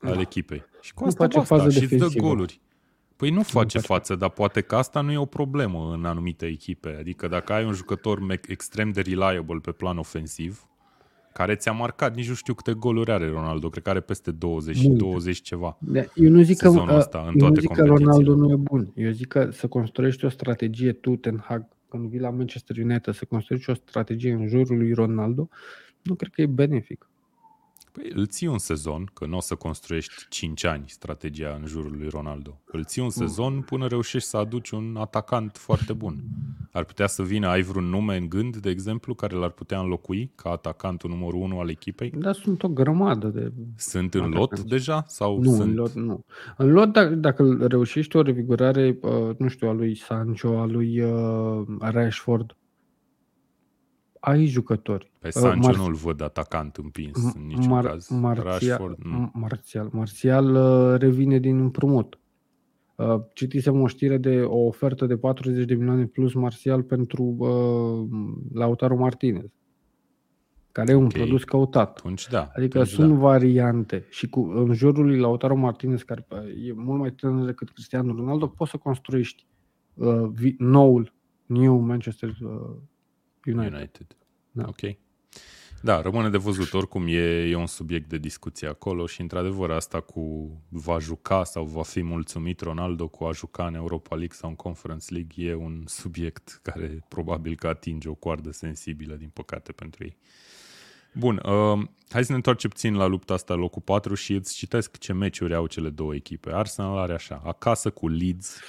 al Da. echipei. Și cu Nu asta face basta. fază Și îți dă defensivă. goluri. Păi nu face face. față, dar poate că asta nu e o problemă în anumite echipe. Adică dacă ai un jucător me- extrem de reliable pe plan ofensiv, care ți-a marcat, nici nu știu câte goluri are Ronaldo, cred că are peste 20 și Multe. 20 ceva. Da, Eu nu zic că, Sezonul ăsta, în eu nu toate zic că competițiile. Ronaldo nu e bun. Eu zic că să construiești o strategie tu, Ten Hag, când vii la Manchester United, să construiești o strategie în jurul lui Ronaldo, nu cred că e benefic. Păi îl ții un sezon, că nu o să construiești 5 ani strategia în jurul lui Ronaldo. Îl ții un sezon până reușești să aduci un atacant foarte bun. Ar putea să vină, ai vreun nume în gând, de exemplu, care l-ar putea înlocui ca atacantul numărul 1 al echipei? Dar sunt o grămadă de... Sunt în Atacanți. lot deja? Sau Nu, sunt... în lot nu. În lot, dacă, dacă reușești o revigorare, uh, nu știu, a lui Sancho, a lui uh, Rashford, ai jucători. Pe Uh, Sancho Mar- nu-l văd atacant împins în niciun Mar- caz. Marțial, Rashford, nu. Marțial, Marțial uh, revine din împrumut. Uh, Citisem o știre de o ofertă de 40 de milioane plus Marțial pentru uh, Lautaro Martinez, care e un Ok. produs căutat. Atunci da. Adică atunci sunt da. variante și cu, în jurul lui Lautaro Martinez, care uh, e mult mai tânăr decât Cristiano Ronaldo, poți să construiești uh, vi- noul, new Manchester uh, United. United. Da. Ok. Da, rămâne de văzut. Oricum e, e un subiect de discuție acolo și într-adevăr asta cu va juca sau va fi mulțumit Ronaldo cu a juca în Europa League sau în Conference League e un subiect care probabil că atinge o coardă sensibilă, din păcate, pentru ei. Bun, uh, hai să ne întoarcem puțin la lupta asta locul 4 și îți citesc ce meciuri au cele două echipe. Arsenal are așa, acasă cu Leeds,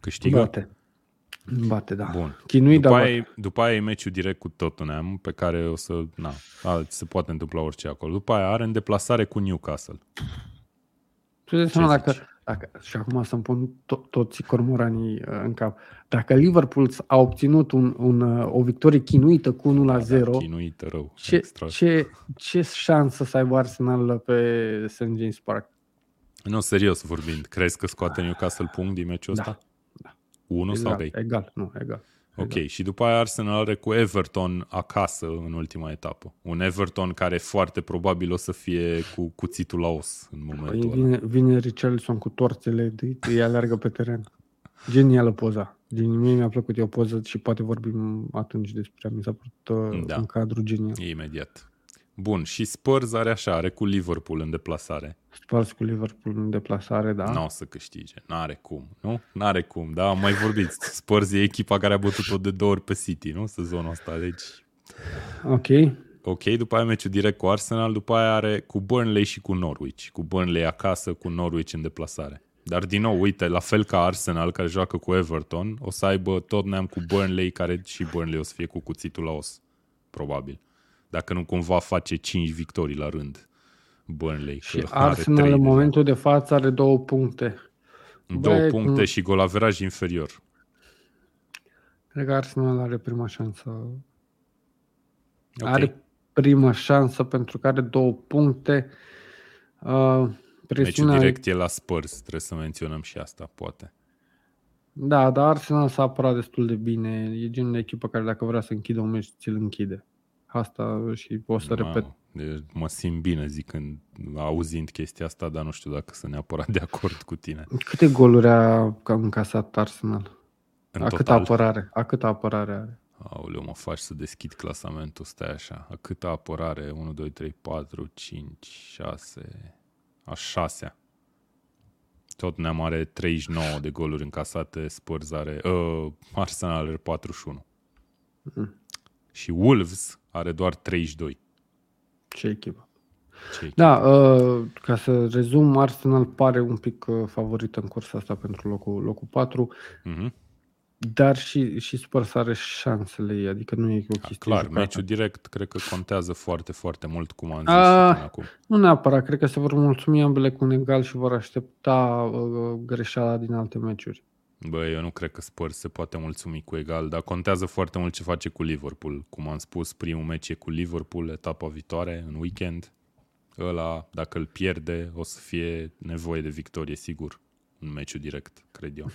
câștigă. Bate. Bate, da. Bun. Chinuit, După dar aia, bate. e- după aia e meciul direct cu Tottenham, pe care o să... Na, a, se poate întâmpla orice acolo. După aia are în deplasare cu Newcastle. Tu dai seama dacă, zici? dacă, și acum să-mi pun to- toți cormoranii uh, în cap. Dacă Liverpool a obținut un, un, uh, o victorie chinuită cu 1 la 0, Da, chinuită rău. ce, Extra. ce, ce șansă să aibă Arsenal pe St. James Park? Nu, serios vorbind. Crezi că scoate Newcastle punct din meciul Da, ăsta? Da. Unu sau Egal, doi? egal, nu, egal. Ok, egal. și după aia Arsenal are cu Everton acasă în ultima etapă. Un Everton care foarte probabil o să fie cu cuțitul la os în Păi momentul ăla. vine, vine Richarlison cu torțele, de, îi alergă pe teren. Genială poza. Din mie mi-a plăcut, e o poză și poate vorbim atunci despre ea. Mi s-a părut uh, Da. un cadru genial. Imediat. Bun, și Spurs are așa, are cu Liverpool în deplasare. Spurs cu Liverpool în deplasare, da. Nu o să câștige. N-are cum, nu? N-are cum, da, am mai vorbit. Spurs e echipa care a bătut-o de două ori pe City, nu? Sezonul ăsta, deci... Ok. Ok, după aia meciul direct cu Arsenal, după aia are cu Burnley și cu Norwich. Cu Burnley acasă, cu Norwich în deplasare. Dar din nou, uite, la fel ca Arsenal care joacă cu Everton, o să aibă tot neam cu Burnley, care și Burnley o să fie cu cuțitul la os, probabil. Dacă nu cumva face 5 victorii la rând Burnley. Și că are Arsenal trei în deja. momentul de față are două puncte. Două Băi, puncte cum- și golaveraj inferior. Cred că Arsenal are prima șansă. Ok. Are prima șansă pentru că are două puncte. Uh, Meciul presiunea direct e la Spurs, trebuie să menționăm și asta, poate. Da, dar Arsenal s-a apărat destul de bine. E genul de echipă care dacă vrea să închidă un meci, ți-l închide. Asta și o să Mamă, repet. de- mă simt bine zicând, auzind chestia asta, dar nu știu dacă sunt neapărat de acord cu tine. Câte goluri a ca- încasat Arsenal? În a câtă total, apărare? A câtă apărare are? Aoleu, mă faci să deschid clasamentul, stai așa. A câtă apărare? 1, 2, 3, 4, 5, 6... A șasea. Tot ne are 39 de goluri încasate, Spurs are... Uh, Arsenal are 41. Mm. Și Wolves are doar 32. Ce echipă. Ce echipă. Da, uh, ca să rezum, Arsenal pare un pic uh, favorită în cursa asta pentru locul, locul 4. Mm-hmm. Dar și, și Spurs are șansele ei, adică nu e o chestie Clar, jucată. meciul direct cred că contează foarte, foarte mult, cum am zis A, acum. Nu neapărat, cred că se vor mulțumi ambele cu un egal și vor aștepta uh, greșeala din alte meciuri. Bă, eu nu cred că Spurs se poate mulțumi cu egal, dar contează foarte mult ce face cu Liverpool. Cum am spus, primul meci e cu Liverpool, etapa viitoare, în weekend. Ăla, dacă îl pierde, o să fie nevoie de victorie, sigur, în meciul direct, cred eu.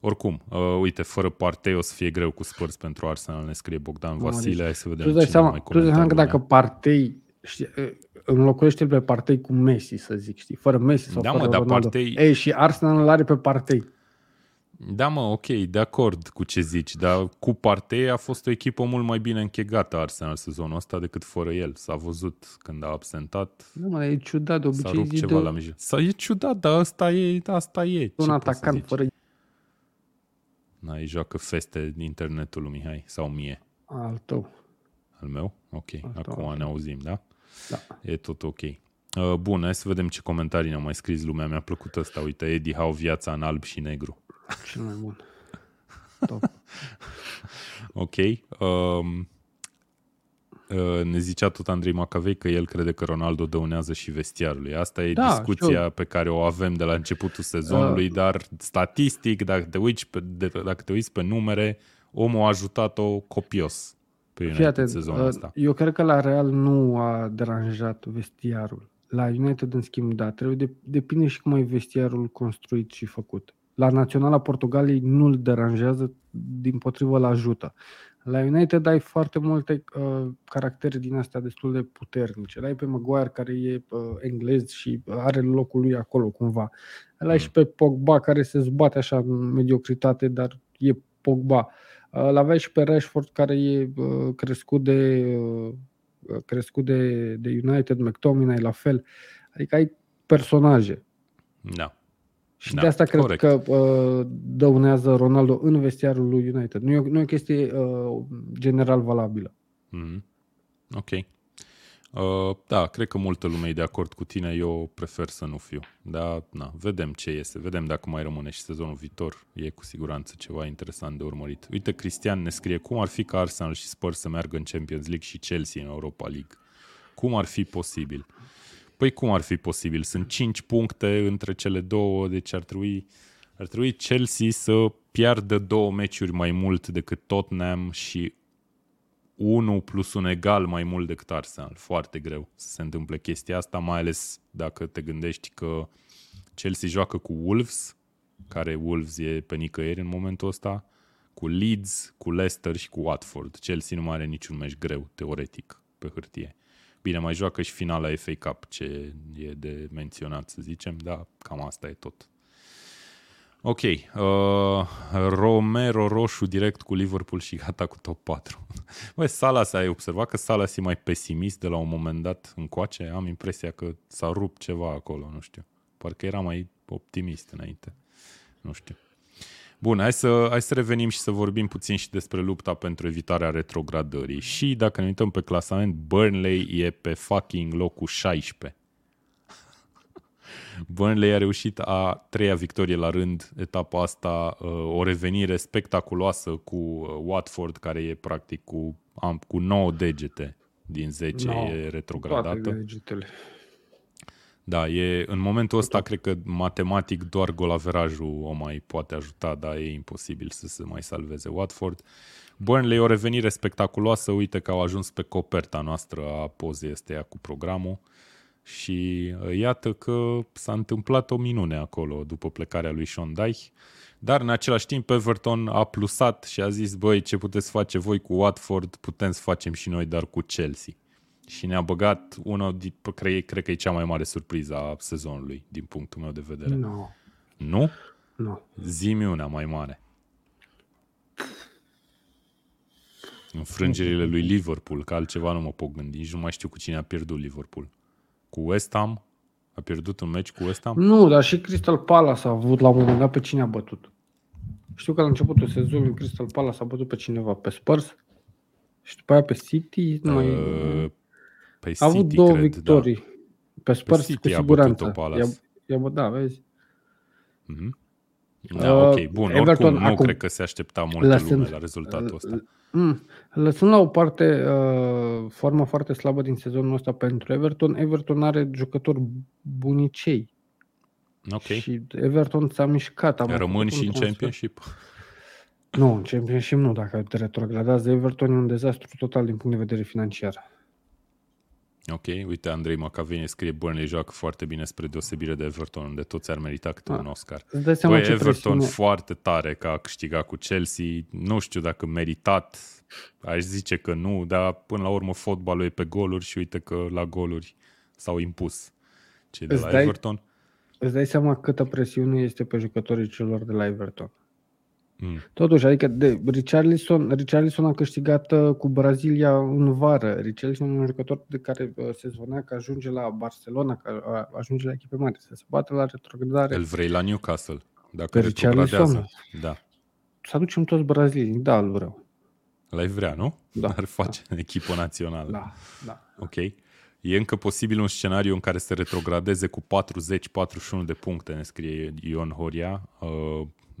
Oricum, uh, uite, fără Partey o să fie greu cu Spurs pentru Arsenal, ne scrie Bogdan Vasile, hai să vedem tu dai seama, mai Tu dai seama că dacă Partey știi, uh, înlocuiește pe Partey cu Messi, să zic, știi, fără Messi sau da, fără mă, Ronaldo. Dar Partey... Ei, și Arsenal îl are pe Partey. Da, mă, ok, de acord cu ce zici, dar cu Partey a fost o echipă mult mai bine închegată Arsenal sezonul ăsta decât fără el. S-a văzut când a absentat. Nu, mă, e ciudat, de obicei S-a rupt ceva de... la mijloc. Sau e ciudat, dar asta e, asta e. Un atacant fără N-ai joacă feste internetul lui Mihai sau mie? Al tău. Al meu? Ok, Al acum tău. ne auzim, da? Da. E tot ok. Uh, bun, hai să vedem ce comentarii ne-au mai scris lumea. Mi-a plăcut ăsta. Uite, Eddie Howe, viața în alb și negru. Cel mai bun. Top. ok. Um, uh, ne zicea tot Andrei Macavei că el crede că Ronaldo dăunează și vestiarului. Asta e da, discuția pe care o avem de la începutul sezonului, uh, dar statistic, dacă te, uiți pe, de, dacă te uiți pe numere, omul a ajutat-o copios pe United Fiate, sezonul uh, ăsta. Eu cred că la Real nu a deranjat vestiarul. La United, în schimb, da. Trebuie de, depinde și cum e vestiarul construit și făcut. La Naționala Portugaliei nu-l deranjează, din potrivă îl ajută. La United ai foarte multe uh, caractere din astea destul de puternice. L-ai pe Maguire care e uh, englez și are locul lui acolo cumva. L-ai mm. și pe Pogba care se zbate așa în mediocritate, dar e Pogba. Uh, l-aveai și pe Rashford care e uh, crescut de uh, crescut de, de United, McTominay la fel. Adică ai personaje. Da. Și da, de asta cred corect. că uh, dăunează Ronaldo în vestiarul lui United. Nu e, nu e o chestie uh, general valabilă. Mm-hmm. Ok. Uh, da, cred că multă lume e de acord cu tine, eu prefer să nu fiu. Dar, na, vedem ce este, vedem dacă mai rămâne și sezonul viitor. E cu siguranță ceva interesant de urmărit. Uite, Cristian ne scrie, cum ar fi ca Arsenal și Spurs să meargă în Champions League și Chelsea în Europa League? Cum ar fi posibil? Păi cum ar fi posibil? Sunt 5 puncte între cele două, deci ar trebui, ar trebui Chelsea să piardă două meciuri mai mult decât Tottenham și 1 plus un egal mai mult decât Arsenal. Foarte greu să se întâmple chestia asta, mai ales dacă te gândești că Chelsea joacă cu Wolves, care Wolves e pe nicăieri în momentul ăsta, cu Leeds, cu Leicester și cu Watford. Chelsea nu mai are niciun meci greu, teoretic, pe hârtie. Bine, mai joacă și finala FA Cup, ce e de menționat, să zicem, dar cam asta e tot. Ok, uh, Romero roșu direct cu Liverpool și gata cu top 4. Băi, Salas, ai observat că Salas e mai pesimist de la un moment dat încoace? Am impresia că s-a rupt ceva acolo, nu știu. Parcă era mai optimist înainte. Nu știu. Bun, hai să, hai să revenim și să vorbim puțin și despre lupta pentru evitarea retrogradării. Și dacă ne uităm pe clasament, Burnley e pe fucking locul 16. Burnley a reușit a treia victorie la rând etapa asta, uh, o revenire spectaculoasă cu uh, Watford, care e practic cu, cu 9 degete din 10 no, e retrogradată. Toate degetele. Da, e, în momentul ăsta cred că matematic doar golaverajul o mai poate ajuta, dar e imposibil să se mai salveze Watford. Burnley o revenire spectaculoasă, uite că au ajuns pe coperta noastră a pozei ăsteia cu programul și uh, iată că s-a întâmplat o minune acolo după plecarea lui Sean Dyche, dar în același timp Everton a plusat și a zis, băi, ce puteți face voi cu Watford, putem să facem și noi, dar cu Chelsea și ne-a băgat una, cred, cred că e cea mai mare surpriză a sezonului, din punctul meu de vedere. No. Nu? Nu. Zimi una mai mare. Înfrângerile lui Liverpool, că altceva nu mă pot gândi. Nici nu mai știu cu cine a pierdut Liverpool. Cu West Ham? A pierdut un meci cu West Ham? Nu, dar și Crystal Palace a avut la un moment dat pe cine a bătut. Știu că la începutul sezonului Crystal Palace a bătut pe cineva, pe Spurs și după aia pe City. Nu mai... Uh, pe a avut City, două cred, victorii. Da. Pe Spurs City cu a siguranță. bătut-o Palace. I-a, i-a, bă- da, vezi? Mhm. Da, Uh, ok, bun. Everton Oricum, nu acum- cred că se aștepta multă Lăsând- lume la rezultatul ăsta. Mm. Lăsând la o parte uh, forma foarte slabă din sezonul ăsta pentru Everton, Everton are jucători bunicei. Ok. Și Everton s-a mișcat. a mai Rămân făcut și un în transfer. Championship? Nu, în Championship nu. Dacă te retrogradează Everton e un dezastru total din punct de vedere financiar. Ok, uite, Andrei Macaveni scrie Burnley joacă foarte bine spre deosebire de Everton, unde toți ar merita câte Ah, un Oscar. Îți dai seama Băi, ce Everton presiune... foarte tare că a câștigat cu Chelsea. Nu știu dacă meritat, aș zice că nu, dar până la urmă fotbalul e pe goluri și uite că la goluri s-au impus cei de Îți la dai- Everton. Îți dai seama câtă presiune este pe jucătorii celor de la Everton. Mm. Totuși, adică de Richarlison, Richarlison a câștigat uh, cu Brazilia în vară. Richarlison e un jucător de care uh, se zvonea că ajunge la Barcelona, că uh, ajunge la echipe mari, să se bată la retrogradare. Îl vrei la Newcastle, dacă Pe retrogradează. Richarlison? Da, Să aducem toți brazilieni, da, îl vreau. l-ai vrea, nu? Da, Ar face în echipă națională. Da, da. Ok. E încă posibil un scenariu în care să retrogradeze cu 40-41 de puncte, ne scrie Ion Horia.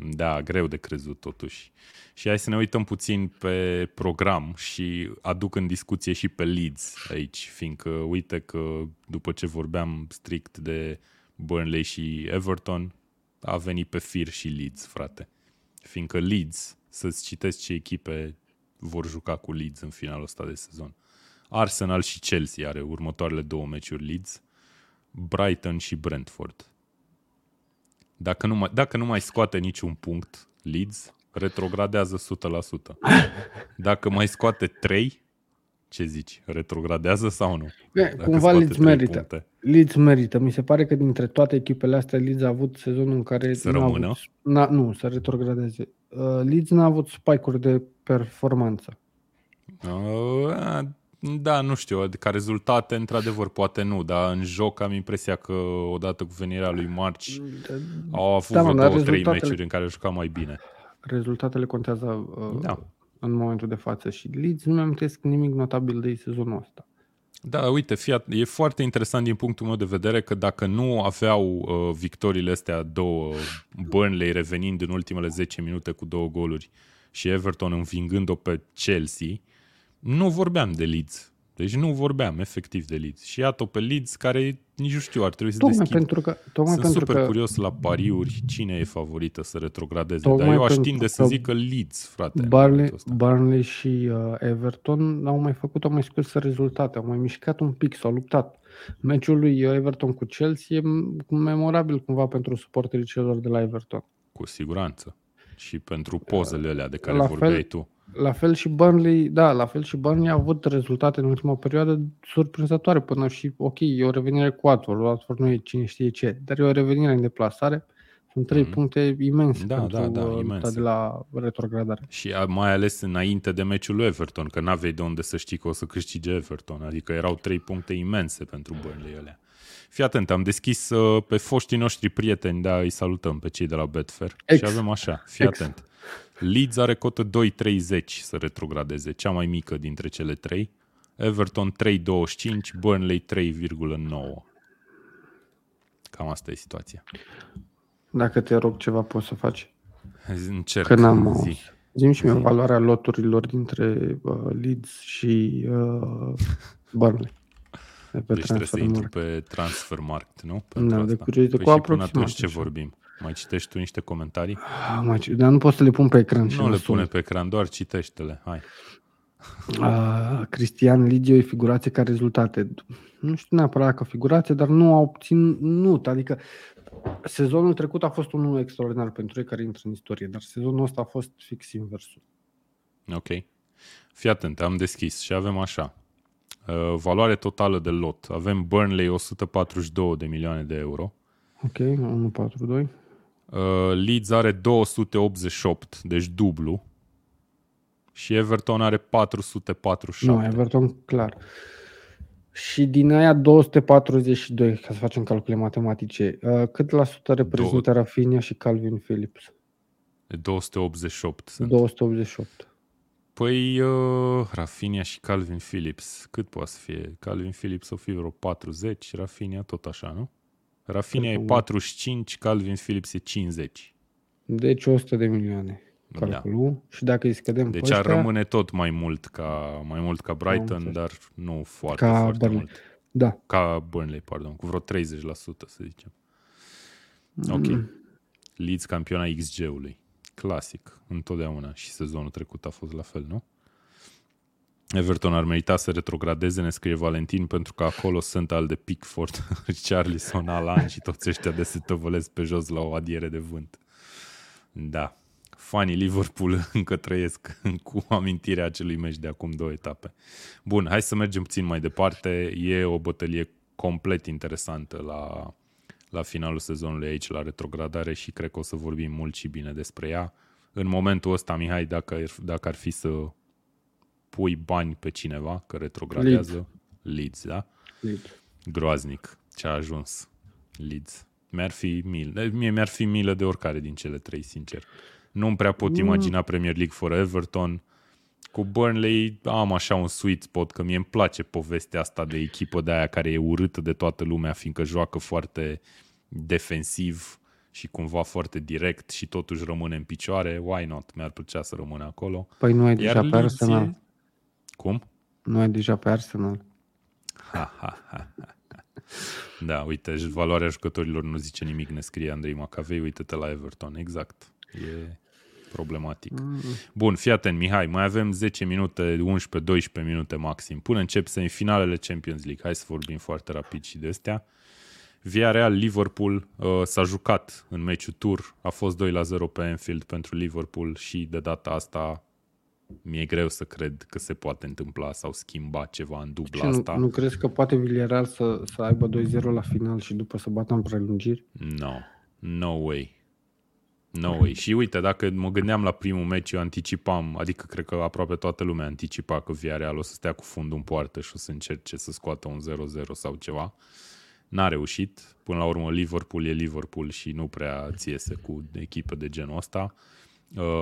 Uh, da, greu de crezut totuși. Și hai să ne uităm puțin pe program și aduc în discuție și pe Leeds aici, fiindcă uite că după ce vorbeam strict de Burnley și Everton, a venit pe fir și Leeds, frate. Fiindcă Leeds, să-ți citesc ce echipe vor juca cu Leeds în finalul ăsta de sezon. Arsenal și Chelsea are următoarele două meciuri Leeds, Brighton și Brentford. Dacă nu mai, dacă nu mai scoate niciun punct Leeds, retrogradează 100%. Dacă mai scoate 3, ce zici? Retrogradează sau nu? E, Dacă Cumva scoate Leeds trei merită. puncte. Leeds merită. Mi se pare că dintre toate echipele astea, Leeds a avut sezonul în care... Să n-a rămână? Avut, n-a, nu, să retrogradeze. Uh, Leeds n-a avut spike-uri de performanță. Uh, da, nu știu, ca rezultate, într-adevăr, poate nu, dar în joc am impresia că odată cu venirea lui Marci au avut Da, mă, vreo dar două, trei rezultatele- meciuri în care au jucat mai bine. Rezultatele contează uh, Da. în momentul de față și Leeds nu mi-am nimic notabil de ei sezonul ăsta. Da, uite, fii, at- e foarte interesant din punctul meu de vedere că dacă nu aveau uh, victoriile astea două, Burnley revenind în ultimele 10 minute cu două goluri și Everton învingând-o pe Chelsea, nu vorbeam de Leeds. Deci nu vorbeam efectiv de Leeds. Și iată pe Leeds care nici nu știu, ar trebui să Tocmai deschid. pentru că, tocmai Sunt pentru super că curios la pariuri cine e favorită să retrogradeze. Tocmai Dar eu aș pentru tinde să că zic că Leeds, frate. în Barley, momentul ăsta. Burnley și uh, Everton au mai făcut, au mai scurs rezultate, au mai mișcat un pic, s-au luptat. Meciul lui uh, Everton cu Chelsea e m- memorabil cumva pentru suporterii celor de la Everton. Cu siguranță. Și pentru pozele alea de care La vorbeai fel- tu. La fel și Burnley, da, la fel și Burnley a avut rezultate în ultima perioadă surprinzătoare până și, ok, e o revenire cu Watford, Watford nu e cine știe ce, dar e o revenire în deplasare, sunt trei Mhm. puncte imense Da, pentru da, da, uh, lupta imense. de la retrogradare. Și a- mai ales înainte de meciul lui Everton, că n-aveai de unde să știi că o să câștige Everton. Adică erau trei puncte imense pentru Burnley alea. Fii atent, am deschis uh, pe foștii noștri prieteni, da, îi salutăm pe cei de la Betfair. Ex. Și avem așa, fii Ex. atent. Leeds are cotă 2.30 să retrogradeze, cea mai mică dintre cele trei. Everton 3.25, Burnley 3,9. Cam asta e situația. Dacă te rog ceva poți să faci. Încerc. Că n-am zi. auzit. Zim și mie Zi. valoarea loturilor dintre uh, Leeds și uh, Burnley. De pe Deci trebuie să transfer intru market. pe Transfermarkt, nu? Da, de curiozitate, Păi cu și până aproximativ atunci ce așa. vorbim? Mai citești tu niște comentarii? Ah, mă, ce- dar nu poți să le pun pe ecran și nu mă le sun. pune pe ecran, doar citește-le. Hai. Uh, Cristian Ligiu e figurație ca rezultate. Nu știu neapărat că figurație, dar nu a obținut. Adică sezonul trecut a fost unul extraordinar pentru ei care intră în istorie, dar sezonul ăsta a fost fix inversul. Ok. Fii atent, am deschis și avem așa. Uh, valoare totală de lot. Avem Burnley 142 de milioane de euro. Ok, 1-4-2. Uh, Leeds are 288, deci dublu. Și Everton are 447. Nu, Everton, clar. Și din aia 242, ca să facem calcule matematice, uh, cât la sută reprezintă Rafinha și Calvin Phillips? 288 sunt. 288. Păi uh, Rafinha și Calvin Phillips, cât poate să fie? Calvin Phillips o fi vreo 40, Rafinha tot așa, nu? Rafinha e 45, Calvin Phillips e 50. Deci 100 de milioane calculul. Da. Și dacă îi scădem Deci pe ar ăștia, rămâne tot mai mult ca, mai mult ca Brighton, înțeles. dar nu foarte, ca foarte Burnley. mult. Da. Ca Burnley, pardon, cu vreo 30%, să zicem. Ok. Mm. Leeds campiona XG-ului. Clasic, întotdeauna. Și sezonul trecut a fost la fel, nu? Everton ar merita să retrogradeze, ne scrie Valentin, pentru că acolo sunt al de Pickford, Charlison, Alan și toți ăștia de se tăvălesc pe jos la o adiere de vânt. Da. Fanii Liverpool încă trăiesc cu amintirea acelui meci de acum două etape. Bun, hai să mergem puțin mai departe. E o bătălie complet interesantă la, la finalul sezonului aici, la retrogradare și cred că o să vorbim mult și bine despre ea. În momentul ăsta, Mihai, dacă, dacă ar fi să pui bani pe cineva că retrogradează, Leeds, da? Leeds. Groaznic ce a ajuns Leeds. Mi-ar fi milă. Mie mi-ar fi milă de oricare din cele trei, sincer. Nu-mi prea pot Mm. imagina Premier League fără Everton. Cu Burnley am așa un sweet spot, că mie îmi place povestea asta de echipă de aia care e urâtă de toată lumea, fiindcă joacă foarte defensiv și cumva foarte direct și totuși rămâne în picioare. Why not? Mi-ar plăcea să rămână acolo. Păi nu ai Iar deja pe Leeds Arsenal. E- Cum? Nu ai deja pe Arsenal. Ha, ha, ha, ha. Da, uite, și valoarea jucătorilor nu zice nimic, ne scrie Andrei Macavei, uite-te la Everton, exact. E problematic. Mm. Bun, fii atent, Mihai, mai avem 10 minute, 11-12 minute maxim. Până încep semifinalele Champions League. Hai să vorbim foarte rapid și de astea. Villarreal Liverpool uh, s-a jucat în meciul tur, a fost 2 la 0 pe Anfield pentru Liverpool și de data asta mi-e greu să cred că se poate întâmpla sau schimba ceva în dubla Și nu, asta. nu crezi că poate Villarreal să, să aibă 2-0 la final și după să bată în prelungiri? No, no way. No way. Și uite, dacă mă gândeam la primul meci, eu anticipam, adică cred că aproape toată lumea anticipa că Villarreal o să stea cu fundul în poartă și o să încerce să scoată un 0-0 sau ceva. N-a reușit. Până la urmă, Liverpool e Liverpool și nu prea ți iese cu echipe de genul ăsta. Uh,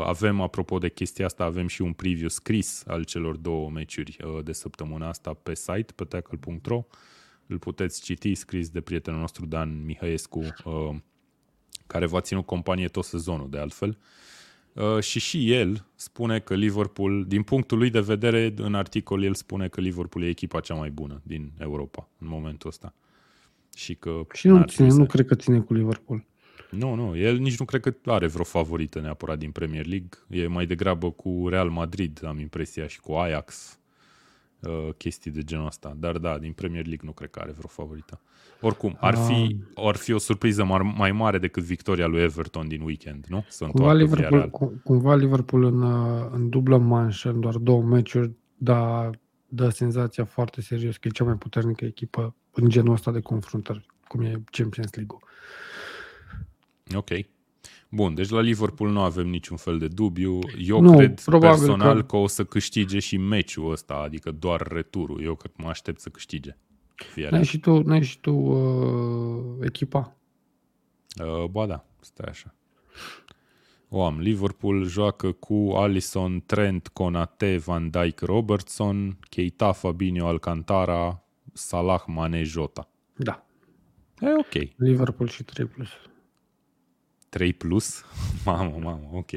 Avem, apropo de chestia asta, avem și un preview scris al celor două meciuri uh, de săptămâna asta pe site, pe tackle.ro. Îl puteți citi, scris de prietenul nostru Dan Mihăescu, uh, care va ținut companie tot sezonul, de altfel. Uh, și și el spune că Liverpool, din punctul lui de vedere, în articol el spune că Liverpool e echipa cea mai bună din Europa în momentul ăsta. Și că Și nu, n-ar ține, trebui nu să- cred că ține cu Liverpool. Nu, nu, el nici nu cred că are vreo favorită neapărat din Premier League. E mai degrabă cu Real Madrid, am impresia, și cu Ajax, uh, chestii de genul ăsta. Dar da, din Premier League nu cred că are vreo favorită. Oricum, ar fi, ar fi o surpriză mar- mai mare decât victoria lui Everton din weekend, nu? Să Cumva întoarcă Liverpool, Villarreal. cu- cumva Liverpool în, uh, în dublă manșă, în doar două meciuri, da, dă senzația foarte serios că e cea mai puternică echipă în genul ăsta de confruntări, cum e Champions League-ul. Ok. Bun, deci la Liverpool nu avem niciun fel de dubiu. Eu Nu, cred probabil personal că... că- că o să câștige și meciul ăsta, adică doar returul. Eu cred că mă aștept să câștige. Villarreal. N-ai și tu, n-ai și tu uh, echipa. Uh, ba da, stai așa. O am. Liverpool joacă cu Alisson, Trent, Konate, Van Dijk, Robertson, Keita, Fabinho, Alcantara, Salah, Mane, Jota. Da. E ok. Liverpool și 3 plus. 3 plus? mamă, mamă, ok.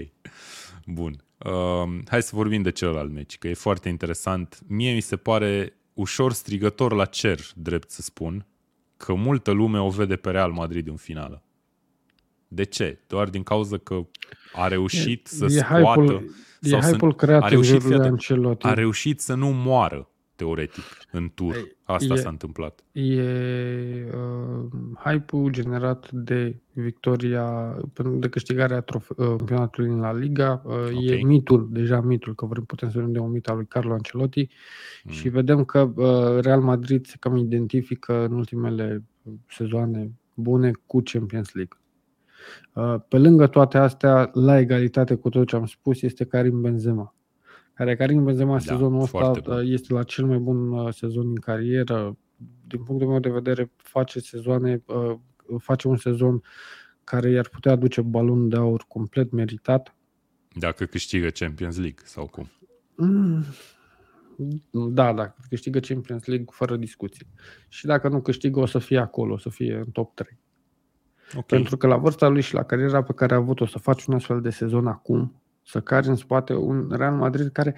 Bun. Uh, hai să vorbim de celălalt meci, că e foarte interesant. Mie mi se pare ușor strigător la cer, drept să spun, că multă lume o vede pe Real Madrid în finală. De ce? Doar din cauza că a reușit să e scoată... hype-ul, e sau să- hype-ul creat a în reușit, jurul fii lui atent, Ancelotti. a reușit să nu moară, teoretic, în tur. Ei, Asta e- s-a întâmplat. E uh, hype-ul generat de victoria, de câștigarea trofe- uh, campionatului în La Liga. Uh, E Ok. mitul, deja mitul, că vrem, putem să vedem de un mit al lui Carlo Ancelotti Mm. și vedem că uh, Real Madrid se cam identifică în ultimele sezoane bune cu Champions League. Uh, Pe lângă toate astea, la egalitate cu tot ce am spus, este Karim Benzema care Karim Benzema Da, sezonul ăsta foarte bun. este la cel mai bun uh, sezon din carieră. Din punctul meu de vedere, face sezoane, uh, face un sezon care i-ar putea aduce balonul de aur complet meritat. Dacă câștigă Champions League sau cum. Mm. Da, dacă câștigă Champions League fără discuție. Și dacă nu câștigă, o să fie acolo, o să fie în top 3. Ok. Pentru că la vârsta lui și la cariera pe care a avut-o să faci un astfel de sezon acum, să cari în spate un Real Madrid care,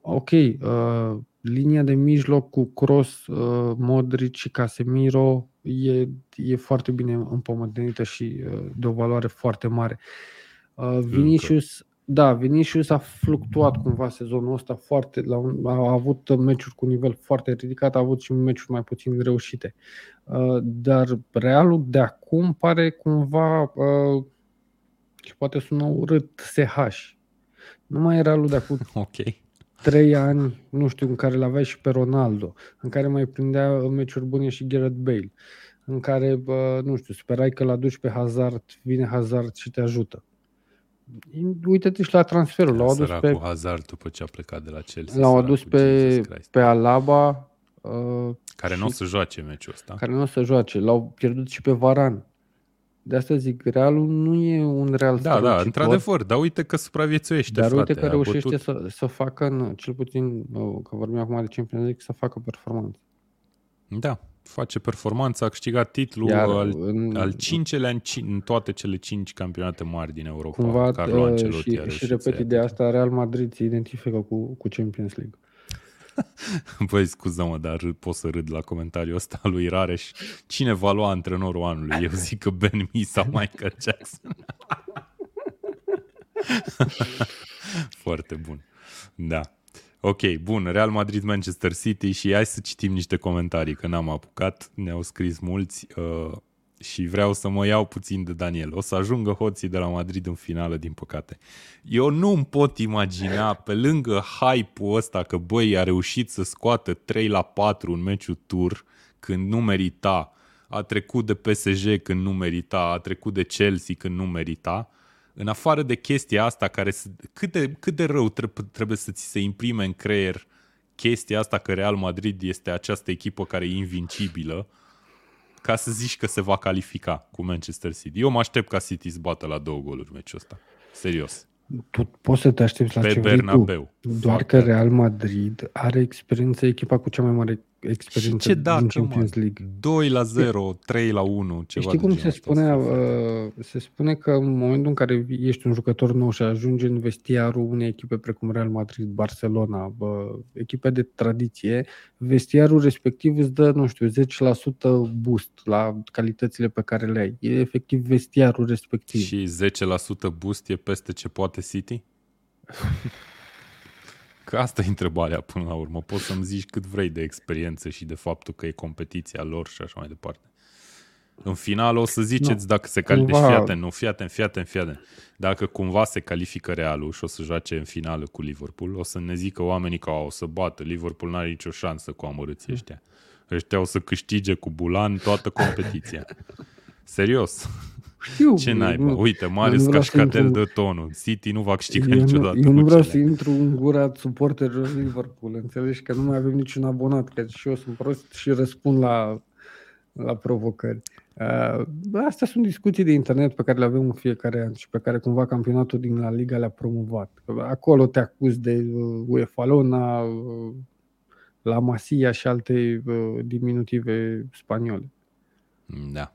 ok, uh, linia de mijloc cu Kroos, uh, Modric și Casemiro e, e foarte bine împământenită și uh, de o valoare foarte mare. Uh, Vinicius, da, Vinicius a fluctuat cumva sezonul ăsta foarte, la un, a avut meciuri cu nivel foarte ridicat, a avut și meciuri mai puțin reușite. Uh, dar Realul de acum pare cumva uh, și poate sună urât SH. Nu mai e Realul de acum Ok. trei ani, nu știu, în care l-aveai și pe Ronaldo, în care mai prindea în meciuri bune și Gareth Bale, în care, bă, nu știu, sperai că l-aduci pe Hazard, vine Hazard și te ajută. Uite-te și la transferul, l-au adus Săracul pe, Hazard după ce a plecat de la Chelsea. l-au săracul, adus pe, Jesus Christ. pe Alaba, uh, Care nu o să joace meciul ăsta. care nu o să joace. L-au pierdut și pe Varan. De asta zic, Realul nu e un Real Da, da, strălucitor, într-adevăr, dar uite că supraviețuiește, Dar frate. uite că a reușește bătut- să, să facă, în, cel puțin, uh, că vorbim acum de Champions League, să facă performanță. Da, face performanță, a câștigat titlul Iar al, în- al cincelea în, ci, în toate cele cinci campionate mari din Europa. Cumva, Carlo uh, Ancelotti a și, reușit și să repet ia ideea titlul. asta, Real Madrid se identifică cu, cu Champions League. Băi, scuză-mă, dar râd- pot să râd la comentariul ăsta al lui Rareș. Cine va lua antrenorul anului? Eu zic că Ben Mee sau Michael Jackson. Foarte bun. Da. Ok, bun. Real Madrid, Manchester City și hai să citim niște comentarii, că n-am apucat. Ne-au scris mulți uh, și vreau să mă iau puțin de Daniel. O să ajungă hoții de la Madrid în finală, din păcate. Eu nu îmi pot imagina, pe lângă hype-ul ăsta, că băi, a reușit să scoată 3 la 4 în meciul tur când nu merita, a trecut de PSG când nu merita, a trecut de Chelsea când nu merita, în afară de chestia asta care să, cât, de, cât de rău trebuie, trebuie să ți se imprime în creier chestia asta că Real Madrid este această echipă care e invincibilă ca să zici că se va califica cu Manchester City. Eu mă aștept ca City să bată la două goluri meciul ăsta. Serios. Tu poți să te aștepți la Pe ce vrei tu. Bernabeu. Doar Fac că că- Real Madrid are experiență, echipa cu cea mai mare Și experiență ce din dacă, Champions mă? League. 2 la 0, 3 la 1, ceva Știi de cum genul se ăsta o să spunea? fie, frate. uh, Se spune că în momentul în care ești un jucător nou și ajungi în vestiarul unei echipe precum Real Madrid, Barcelona, bă, echipe de tradiție, vestiarul respectiv îți dă, nu știu, 10% boost la calitățile pe care le ai. E efectiv vestiarul respectiv. Și 10% boost e peste ce poate City? Că asta e întrebarea până la urmă. Poți să-mi zici cât vrei de experiență și de faptul că e competiția lor și așa mai departe. În final o să ziceți Nu, dacă se califică. cumva- Deci fii atent, nu, fii atent, fii atent, fii atent. Dacă cumva se califică Realul și o să joace în finală cu Liverpool, o să ne zică oamenii că o să bată. Liverpool n-are nicio șansă cu amărâții ăștia. Ăștia o să câștige cu Bulan toată competiția. Serios. Știu, Ce naiba? nu- Uite, eu Marius nu vreau să Cașcadel intru- de tonul. City nu va câștiga Eu nu, niciodată eu nu cu vreau cele. să intru în gura suporterilor Liverpool, înțelegi că nu mai avem niciun abonat, că și eu sunt prost și răspund la, la provocări. Uh, bă, astea sunt discuții de internet pe care le avem în fiecare an și pe care cumva campionatul din La Liga le-a promovat. Acolo te acuz de uh, UEFA Lona, uh, La Masia și alte uh, diminutive spaniole. Da.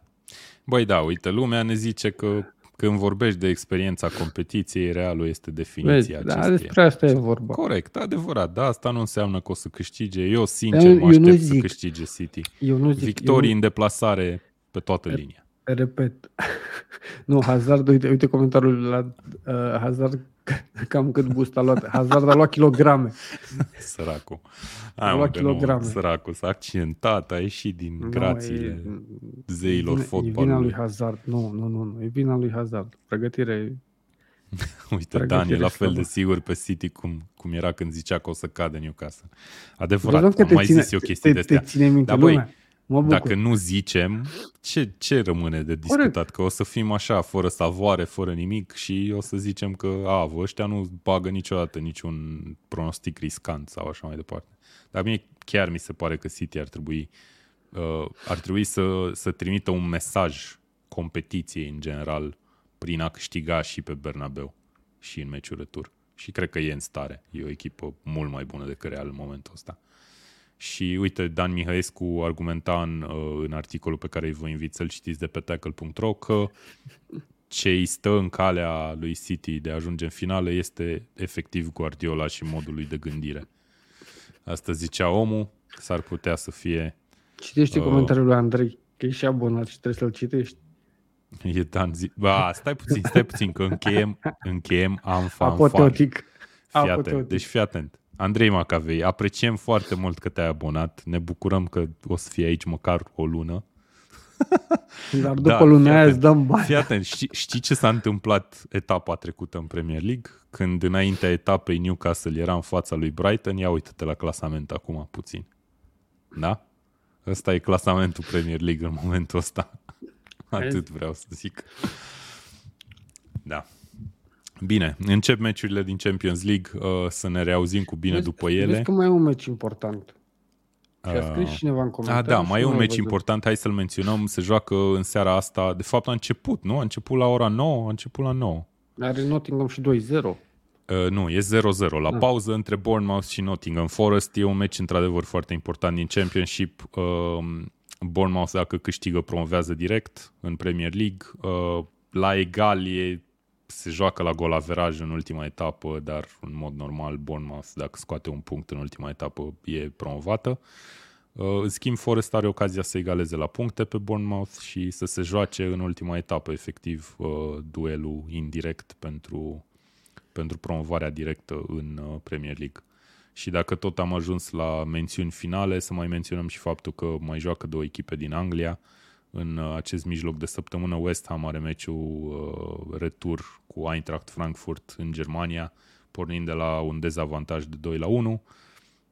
Băi, da, uite, lumea ne zice că când vorbești de experiența competiției, realul este Vezi, definiția da, acesteia. despre asta e vorba. Corect, adevărat, da, asta nu înseamnă că o să câștige. Eu, sincer, Eu- mă eu nu aștept să zic. câștige City. Eu nu zic, Victorii eu în deplasare pe toată linia. Repet. nu, Hazard, uite, uite comentariul la uh, Hazard, cam cât boost a luat. Hazard a luat kilograme. Săracul. A Hai, mă, luat că nu, kilograme. săracul s-a accidentat, a ieșit din grațiile Nu, zeilor e, E vina fotbalului. lui Hazard. Nu, nu, nu, nu. E vina lui Hazard. Pregătire. Uite, Pregătire Dan e la fel de slabă. sigur pe City cum, cum era când zicea că o să cadă Newcastle. Văzut Adevărat, că am te mai ține, zis eu chestii te, de te astea. ține minte Dar băi, lumea. Mă bucur. Dacă nu zicem, ce, ce rămâne de discutat? Corect. Că o să fim așa, fără savoare, fără nimic și o să zicem că, a, vă ăștia nu bagă niciodată niciun pronostic riscant sau așa mai departe. Dar mie chiar mi se pare că City ar trebui, uh, ar trebui să, să trimită un mesaj competiției în general prin a câștiga și pe Bernabeu și în meciul retur. Și cred că e în stare. E o echipă mult mai bună decât Real în momentul ăsta. Și uite, Dan Mihăescu argumenta în, uh, în articolul pe care vă invit să-l citiți de pe tackle.ro că ce îi stă în calea lui City de a ajunge în finală este efectiv Guardiola și modul lui de gândire. Asta zicea omul, s-ar putea să fie... Citește uh, comentariul lui Andrei, că e și abonat și trebuie să-l citești. E Dan zi... Ba, stai puțin, stai puțin, că încheiem, încheiem am fan Apoteotic. Fii atent, deci fii atent. Andrei Macavei, apreciem foarte mult că te-ai abonat. Ne bucurăm că o să fii aici măcar o lună. Dar după da, luna aia îți dăm bani. Fii atent, știi, știi ce s-a întâmplat etapa trecută în Premier League? Când înaintea etapei Newcastle era în fața lui Brighton, ia uite-te la clasament acum puțin. Da? Ăsta e clasamentul Premier League în momentul ăsta. Atât vreau să zic. Da. Bine, încep meciurile din Champions League, uh, să ne reauzim cu bine vezi, după ele. Vezi că mai e un meci important. Și a scris uh, cineva în comentarii. Ah, da, mai e un meci important, hai să-l menționăm. Se joacă în seara asta. De fapt a început, nu? A început la ora 9, a început la 9. Are Nottingham și 2-0. Uh, nu, e 0-0. La da. pauză între Bournemouth și Nottingham Forest e un meci într-adevăr foarte important din Championship. Uh, Bournemouth dacă câștigă promovează direct în Premier League. Uh, la egal e se joacă la gol averaj în ultima etapă, dar în mod normal Bournemouth, dacă scoate un punct în ultima etapă, e promovată. Uh, în schimb, Forest are ocazia să egaleze la puncte pe Bournemouth și să se joace în ultima etapă, efectiv, uh, duelul indirect pentru, pentru promovarea directă în uh, Premier League. Și dacă tot am ajuns la mențiuni finale, să mai menționăm și faptul că mai joacă două echipe din Anglia, în uh, acest mijloc de săptămână West Ham are meciul uh, retur cu Eintracht Frankfurt în Germania, pornind de la un dezavantaj de 2 la 1.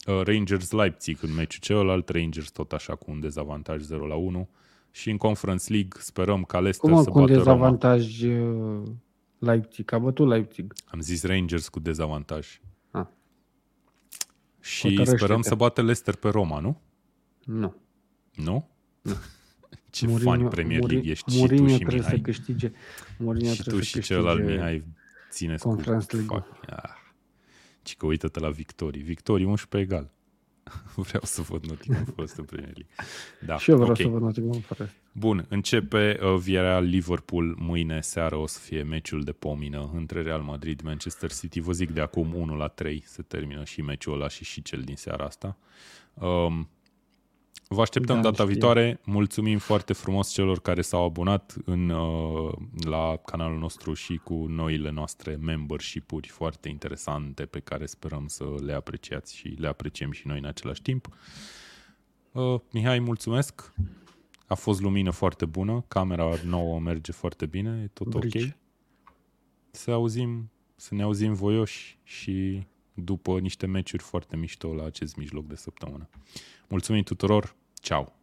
Uh, Rangers Leipzig în meciul celălalt, Rangers tot așa cu un dezavantaj 0 la 1. Și în Conference League sperăm ca Leicester Cum să cu bată un dezavantaj Roma. Uh, Leipzig? A bătut Leipzig. Am zis Rangers cu dezavantaj. Ah. Și sperăm să bată Leicester pe Roma, nu? Nu. Nu? Nu. Ce Mourinho, fan Premier League ești Mourinho și tu și trebuie Mihai. să câștige. Mourinho și tu și celălalt Mihai țineți cu... League. Ah. Ci că uită-te la victorii. Victorii 11 egal. Vreau să văd Nottingham Forest în Premier League. Da, și eu vreau okay. să văd Nottingham Forest. Bun, începe uh, Villarreal Liverpool mâine seară o să fie meciul de pomină între Real Madrid Manchester City. Vă zic de acum 1 la 3 se termină și meciul ăla și și cel din seara asta. Um, Vă așteptăm da, data știu. viitoare. Mulțumim foarte frumos celor care s-au abonat în, uh, la canalul nostru și cu noile noastre membership-uri foarte interesante pe care sperăm să le apreciați și le apreciem și noi în același timp. Uh, Mihai, mulțumesc. A fost lumină foarte bună, camera nouă merge foarte bine, e tot Brici. ok. Să auzim, să ne auzim voioși și după niște meciuri foarte mișto la acest mijloc de săptămână. Mulțumim tuturor, ceau!